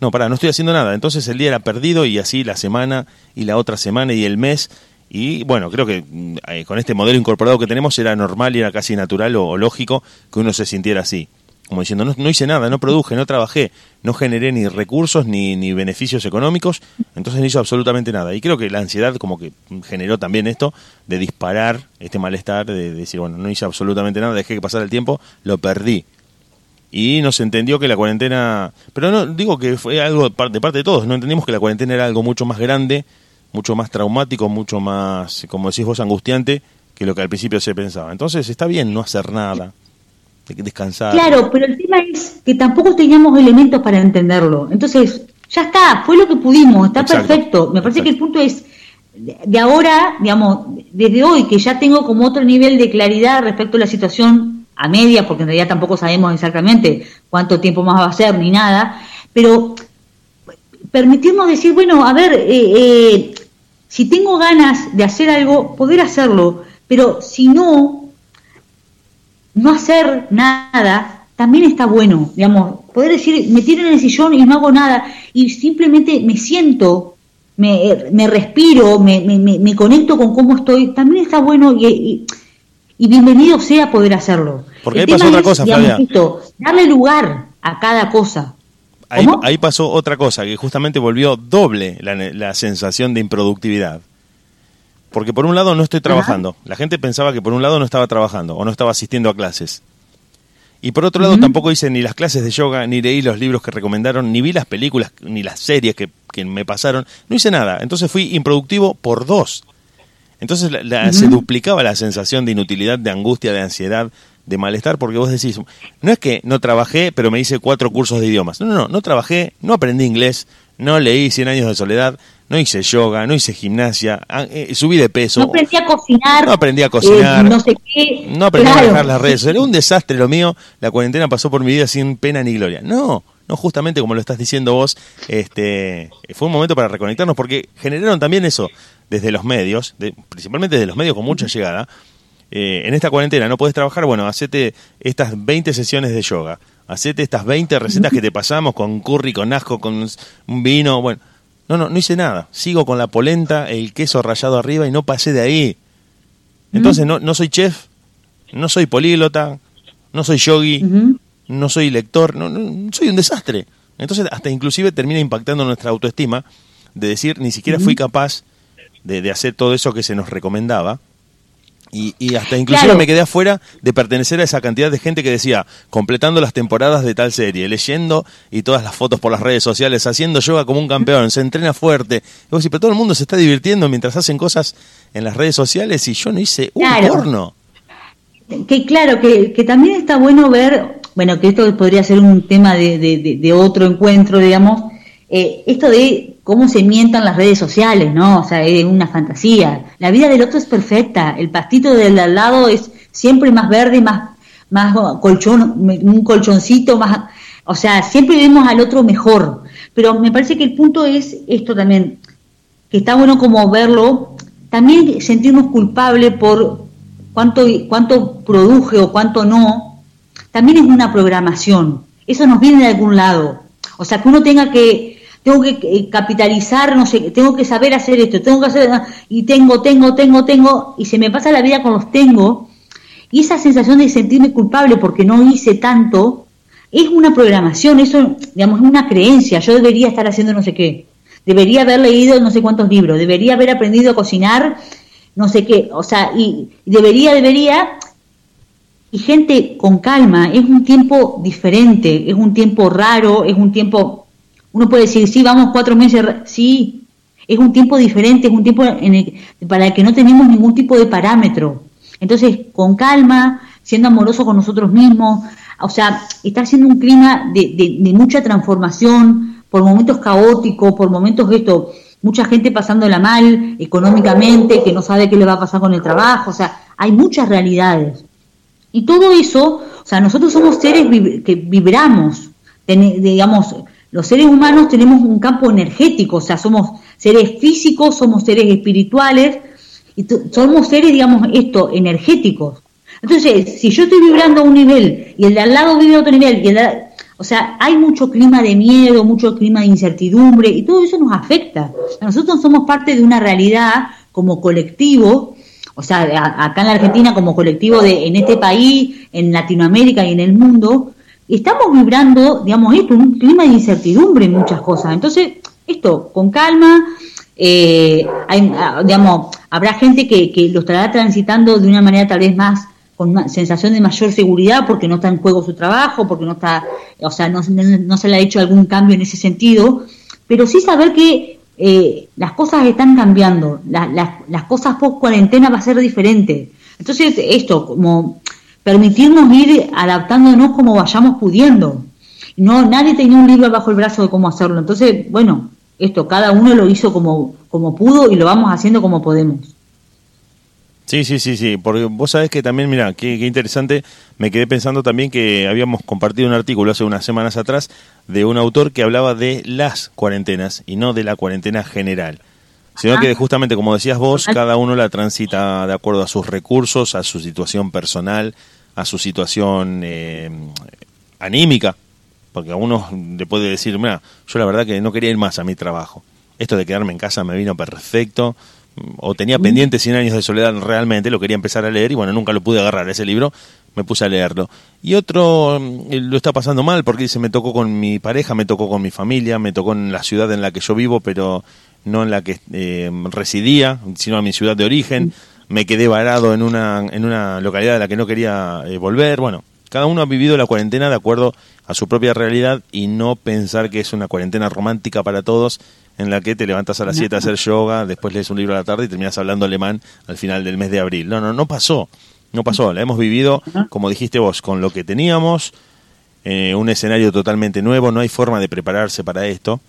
no, para, no estoy haciendo nada. Entonces el día era perdido y así la semana y la otra semana y el mes. Y bueno, creo que mm, eh, con este modelo incorporado que tenemos era normal y era casi natural o lógico que uno se sintiera así como diciendo, no, hice nada, no produje, no trabajé, no generé ni recursos ni, beneficios económicos, entonces no hizo absolutamente nada. Y creo que la ansiedad como que generó también esto de disparar este malestar, de, decir, bueno, no hice absolutamente nada, dejé que pasara el tiempo, lo perdí. Y nos entendió que la cuarentena, pero no digo que fue algo de parte, de todos, no entendimos que la cuarentena era algo mucho más grande, mucho más traumático, mucho más, como decís vos, angustiante que lo que al principio se pensaba. Entonces está bien no hacer nada descansar. Claro, pero el tema es que tampoco teníamos elementos para entenderlo. Entonces, ya está, fue lo que pudimos, está perfecto. Me parece que el punto es, de ahora, digamos, desde hoy, que ya tengo como otro nivel de claridad respecto a la situación a media, porque en realidad tampoco sabemos exactamente cuánto tiempo más va a ser ni nada, pero permitirnos decir, bueno, a ver, eh, eh, si tengo ganas de hacer algo, poder hacerlo, pero si no, no hacer nada también está bueno, digamos, poder decir, me tiro en el sillón y no hago nada, y simplemente me siento, me, me respiro, me, me, me, conecto con cómo estoy, también está bueno y, y, bienvenido sea poder hacerlo. Porque ahí otra cosa, Flavia. darle lugar a cada cosa. Ahí, pasó otra cosa, que justamente volvió doble la, la sensación de improductividad. Porque por un lado no estoy trabajando. La gente pensaba que por un lado no estaba trabajando o no estaba asistiendo a clases. Y por otro lado tampoco hice ni las clases de yoga, ni leí los libros que recomendaron, ni vi las películas, ni las series que, me pasaron. No hice nada. Entonces fui improductivo por dos. Entonces se duplicaba la sensación de inutilidad, de angustia, de ansiedad, de malestar, porque vos decís, no es que no trabajé, pero me hice cuatro cursos de idiomas. No, no, no, no trabajé, no aprendí inglés, no leí Cien años de soledad, no hice yoga, no hice gimnasia, ah, eh, subí de peso. No aprendí a cocinar. No aprendí a cocinar. Eh, no sé qué. No aprendí a manejar las redes. Era un desastre lo mío. La cuarentena pasó por mi vida sin pena ni gloria. No, no justamente como lo estás diciendo vos. Este, fue un momento para reconectarnos porque generaron también eso desde los medios, principalmente desde los medios con mucha llegada. Eh, en esta cuarentena no puedes trabajar, bueno, hacete estas 20 sesiones de yoga. Hacete estas 20 recetas que te pasamos con curry, con asco, con un vino, bueno no, no, no hice nada. Sigo con la polenta, el queso rallado arriba y no pasé de ahí. Entonces no, no soy chef, no soy políglota, no soy yogi, no soy lector, no, soy un desastre. Entonces hasta inclusive termina impactando nuestra autoestima de decir ni siquiera fui capaz de, de hacer todo eso que se nos recomendaba y, hasta inclusive me quedé afuera de pertenecer a esa cantidad de gente que decía, completando las temporadas de tal serie, leyendo y todas las fotos por las redes sociales, haciendo yoga como un campeón, se entrena fuerte. Y pero todo el mundo se está divirtiendo mientras hacen cosas en las redes sociales y yo no hice un porno. Que claro, que, que, también está bueno ver, bueno, que esto podría ser un tema de, de, otro encuentro, digamos, eh, esto de cómo se mientan las redes sociales, ¿no? O sea, es una fantasía. La vida del otro es perfecta. El pastito del al lado es siempre más verde, más, más colchón, un colchoncito, más, o sea, siempre vemos al otro mejor. Pero me parece que el punto es esto también, que está bueno como verlo, también sentirnos culpables por cuánto, cuánto produje o cuánto no, también es una programación. Eso nos viene de algún lado. O sea, que uno tenga que tengo que eh, capitalizar, no sé, tengo que saber hacer esto, tengo que hacer, y tengo, tengo, tengo, tengo, y se me pasa la vida con los tengo, y esa sensación de sentirme culpable porque no hice tanto, es una programación, eso, digamos, es una creencia, yo debería estar haciendo no sé qué, debería haber leído no sé cuántos libros, debería haber aprendido a cocinar, no sé qué, o sea, y debería, debería, y gente con calma, es un tiempo diferente, es un tiempo raro, es un tiempo uno puede decir, sí, vamos cuatro meses, sí, es un tiempo diferente, es un tiempo en para el que no tenemos ningún tipo de parámetro. Entonces, con calma, siendo amoroso con nosotros mismos, o sea, está siendo un clima de, mucha transformación, por momentos caóticos, por momentos esto, mucha gente pasándola mal económicamente, que no sabe qué le va a pasar con el trabajo, o sea, hay muchas realidades. Y todo eso, o sea, nosotros somos seres que vibramos, digamos, los seres humanos tenemos un campo energético, o sea, somos seres físicos, somos seres espirituales, y somos seres, digamos, esto, energéticos. Entonces, si yo estoy vibrando a un nivel y el de al lado vive a otro nivel, y el o sea, hay mucho clima de miedo, mucho clima de incertidumbre, y todo eso nos afecta. Nosotros somos parte de una realidad como colectivo, o sea, acá en la Argentina como colectivo de, en este país, en Latinoamérica y en el mundo, estamos vibrando, digamos, esto, un clima de incertidumbre en muchas cosas. Entonces, esto, con calma, eh, ah, digamos, habrá gente que, que lo estará transitando de una manera tal vez más con una sensación de mayor seguridad porque no está en juego su trabajo, porque no está, o sea, no, no se le ha hecho algún cambio en ese sentido, pero sí saber que eh, las cosas están cambiando, las cosas post cuarentena va a ser diferente. Entonces, esto, como permitirnos ir adaptándonos como vayamos pudiendo. No, nadie tenía un libro bajo el brazo de cómo hacerlo. Entonces, bueno, esto, cada uno lo hizo como, como pudo y lo vamos haciendo como podemos. Sí, sí, sí, sí, porque vos sabés que también, mira, qué, qué, interesante, me quedé pensando también que habíamos compartido un artículo hace unas semanas atrás de un autor que hablaba de las cuarentenas y no de la cuarentena general, sino que justamente, como decías vos, cada uno la transita de acuerdo a sus recursos, a su situación personal, a su situación eh, anímica, porque a uno le puede decir, mira, yo la verdad que no quería ir más a mi trabajo. Esto de quedarme en casa me vino perfecto, o tenía pendiente 100 años de soledad realmente, lo quería empezar a leer y bueno, nunca lo pude agarrar ese libro, me puse a leerlo. Y otro mm, lo está pasando mal porque dice, me tocó con mi pareja, me tocó con mi familia, me tocó en la ciudad en la que yo vivo, pero no en la que eh, residía, sino a mi ciudad de origen. Me quedé varado en una, en una localidad de la que no quería eh, volver. Bueno, cada uno ha vivido la cuarentena de acuerdo a su propia realidad y no pensar que es una cuarentena romántica para todos en la que te levantas a las 7 a hacer yoga, después lees un libro a la tarde y terminas hablando alemán al final del mes de abril. No, no, no pasó. No pasó. La hemos vivido, como dijiste vos, con lo que teníamos, eh, un escenario totalmente nuevo, no hay forma de prepararse para esto.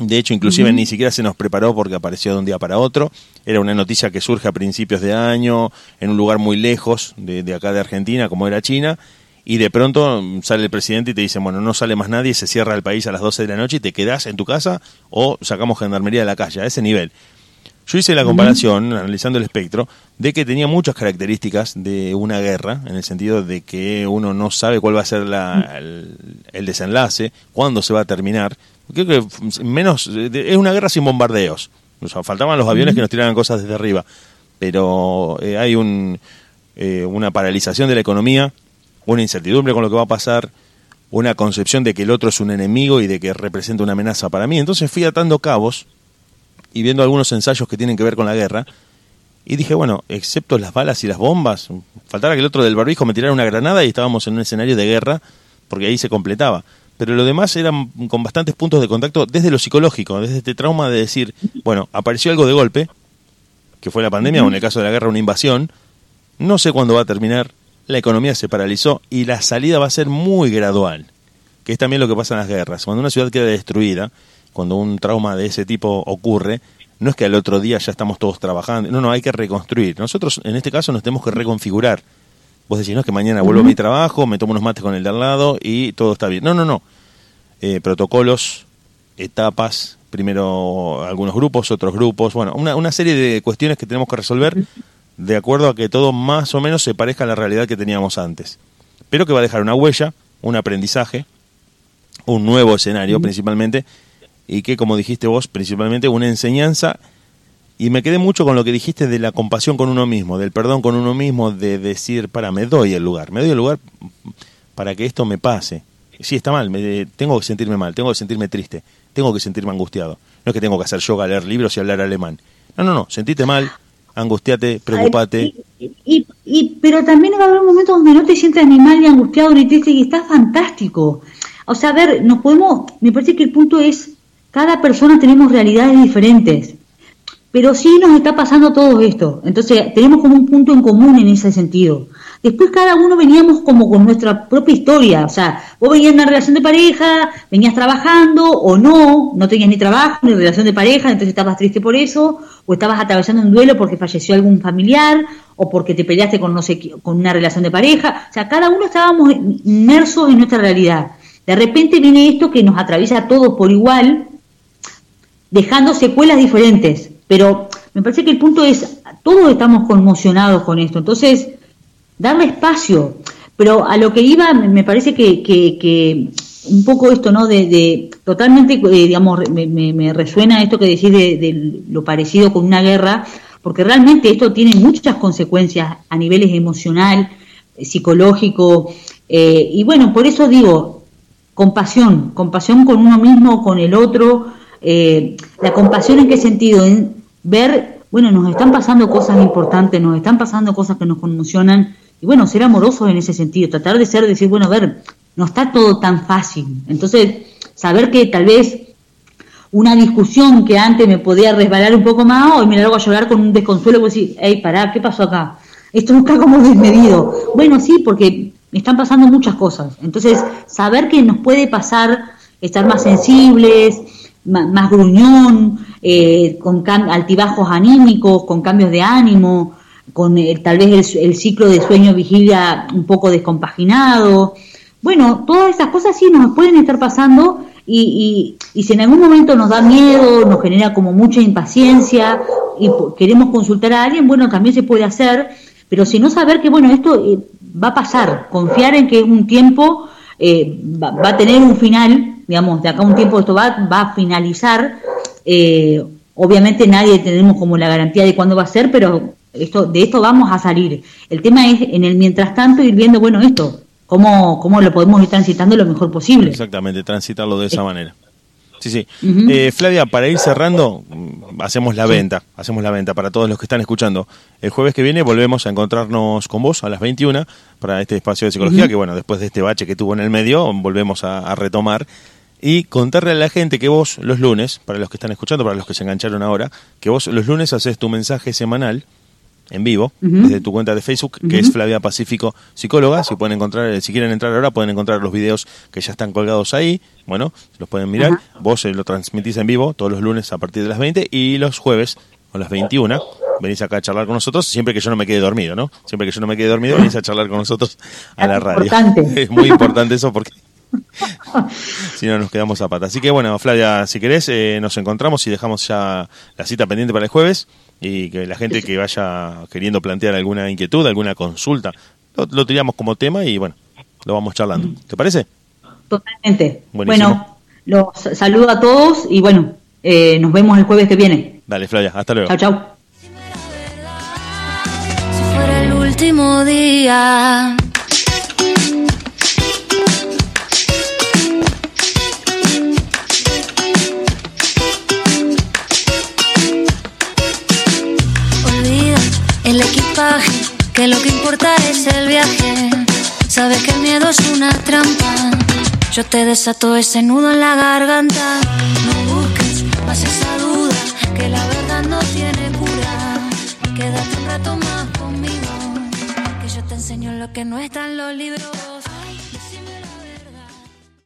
De hecho, inclusive ni siquiera se nos preparó porque apareció de un día para otro. Era una noticia que surge a principios de año, en un lugar muy lejos de, de acá de Argentina, como era China, y de pronto sale el presidente y te dice, bueno, no sale más nadie, se cierra el país a las 12 de la noche y te quedás en tu casa o sacamos gendarmería de la calle, a ese nivel. Yo hice la comparación, analizando el espectro, de que tenía muchas características de una guerra, en el sentido de que uno no sabe cuál va a ser la, el, desenlace, cuándo se va a terminar. Creo que menos es una guerra sin bombardeos. O sea, faltaban los aviones que nos tiraran cosas desde arriba, pero eh, hay un, eh, una paralización de la economía una incertidumbre con lo que va a pasar, una concepción de que el otro es un enemigo y de que representa una amenaza para mí. Entonces fui atando cabos y viendo algunos ensayos que tienen que ver con la guerra. Y dije, bueno, excepto las balas y las bombas, faltara que el otro del barbijo me tirara una granada y estábamos en un escenario de guerra, porque ahí se completaba. Pero lo demás eran con bastantes puntos de contacto desde lo psicológico, desde este trauma de decir, bueno, apareció algo de golpe, que fue la pandemia, o en el caso de la guerra una invasión, no sé cuándo va a terminar, la economía se paralizó y la salida va a ser muy gradual, que es también lo que pasa en las guerras. Cuando una ciudad queda destruida, cuando un trauma de ese tipo ocurre, no es que al otro día ya estamos todos trabajando, no, no, hay que reconstruir. Nosotros en este caso nos tenemos que reconfigurar. Vos decís, no, es que mañana vuelvo a mi trabajo, me tomo unos mates con el de al lado y todo está bien. No, no, no. Eh, protocolos, etapas, primero algunos grupos, otros grupos, bueno, una, una serie de cuestiones que tenemos que resolver de acuerdo a que todo más o menos se parezca a la realidad que teníamos antes. Pero que va a dejar una huella, un aprendizaje, un nuevo escenario principalmente, y que, como dijiste vos, principalmente una enseñanza. Y me quedé mucho con lo que dijiste de la compasión con uno mismo, del perdón con uno mismo, de decir, para, me doy el lugar, me doy el lugar para que esto me pase. Sí, está mal, me, tengo que sentirme mal, tengo que sentirme triste, tengo que sentirme angustiado. No es que tengo que hacer yoga, leer libros y hablar alemán. No, no, no, sentite mal, angustiate, preocupate. Y, y, pero también va a haber momentos donde no te sientas ni mal, ni angustiado, ni triste, y está fantástico. O sea, a ver, nos podemos, me parece que el punto es, cada persona tenemos realidades diferentes, pero sí nos está pasando todo esto. Entonces, tenemos como un punto en común en ese sentido. Después cada uno veníamos como con nuestra propia historia, o sea, vos venías en una relación de pareja, venías trabajando o no, no tenías ni trabajo ni relación de pareja, entonces estabas triste por eso, o estabas atravesando un duelo porque falleció algún familiar, o porque te peleaste con, no sé, con una relación de pareja, o sea, cada uno estábamos inmersos en nuestra realidad. De repente viene esto que nos atraviesa a todos por igual, dejando secuelas diferentes, pero me parece que el punto es, todos estamos conmocionados con esto, entonces darle espacio. Pero a lo que iba, me parece que, que, un poco esto, ¿no? De, totalmente, eh, digamos, me, resuena esto que decís de, lo parecido con una guerra, porque realmente esto tiene muchas consecuencias a niveles emocional, psicológico, eh, y bueno, por eso digo, compasión, compasión con uno mismo, con el otro, eh, la compasión en qué sentido, en ver, bueno, nos están pasando cosas importantes, nos están pasando cosas que nos conmocionan, y bueno, ser amorosos en ese sentido, tratar de ser, decir, bueno, a ver, no está todo tan fácil. Entonces, saber que tal vez una discusión que antes me podía resbalar un poco más, hoy me largo a llorar con un desconsuelo y decir, hey, pará, ¿qué pasó acá? Esto no está como desmedido. Bueno, sí, porque me están pasando muchas cosas. Entonces, saber que nos puede pasar estar más sensibles, más, gruñón, eh, con altibajos anímicos, con cambios de ánimo, con tal vez el, ciclo de sueño-vigilia un poco descompaginado. Bueno, todas esas cosas sí nos pueden estar pasando y, y, si en algún momento nos da miedo, nos genera como mucha impaciencia y queremos consultar a alguien, bueno, también se puede hacer, pero si no saber que, bueno, esto eh, va a pasar, confiar en que un tiempo eh, va, a tener un final, digamos, de acá un tiempo esto va, va a finalizar. Eh, obviamente nadie tenemos como la garantía de cuándo va a ser, pero esto, de esto vamos a salir. El tema es, en el mientras tanto, ir viendo, bueno, esto, cómo, cómo lo podemos ir transitando lo mejor posible. Exactamente, transitarlo de esa manera. Sí, sí. eh, Flavia, para ir cerrando, mm, hacemos la venta, hacemos la venta para todos los que están escuchando. El jueves que viene volvemos a encontrarnos con vos a las 21 para este espacio de psicología, que bueno, después de este bache que tuvo en el medio, volvemos a, a, retomar. Y contarle a la gente que vos los lunes, para los que están escuchando, para los que se engancharon ahora, que vos los lunes haces tu mensaje semanal en vivo uh -huh. desde tu cuenta de Facebook, que uh -huh. es Flavia Pacífico Psicóloga. Si pueden encontrar, si quieren entrar ahora, pueden encontrar los videos que ya están colgados ahí. Bueno, los pueden mirar. Uh -huh. Vos eh, lo transmitís en vivo todos los lunes a partir de las 20 y los jueves a las 21 venís acá a charlar con nosotros, siempre que yo no me quede dormido, ¿no? Siempre que yo no me quede dormido, venís a charlar con nosotros a la radio. Importante. *laughs* Es muy importante eso porque *laughs* si no nos quedamos a pata. Así que bueno, Flavia, si querés, eh, nos encontramos y dejamos ya la cita pendiente para el jueves y que la gente que vaya queriendo plantear alguna inquietud, alguna consulta, lo, lo tiramos como tema y bueno, lo vamos charlando. ¿Te parece? Totalmente. Buenísimo. Bueno, los saludo a todos y bueno, eh, nos vemos el jueves que viene. Dale, Flavia, hasta luego. Chao, chao. Si fuera el último día. El equipaje, que lo que importa es el viaje. Sabes que el miedo es una trampa. Yo te desato ese nudo en la garganta. No busques más esa duda, que la verdad no tiene cura. Quédate un rato más conmigo, que yo te enseño lo que no está en los libros.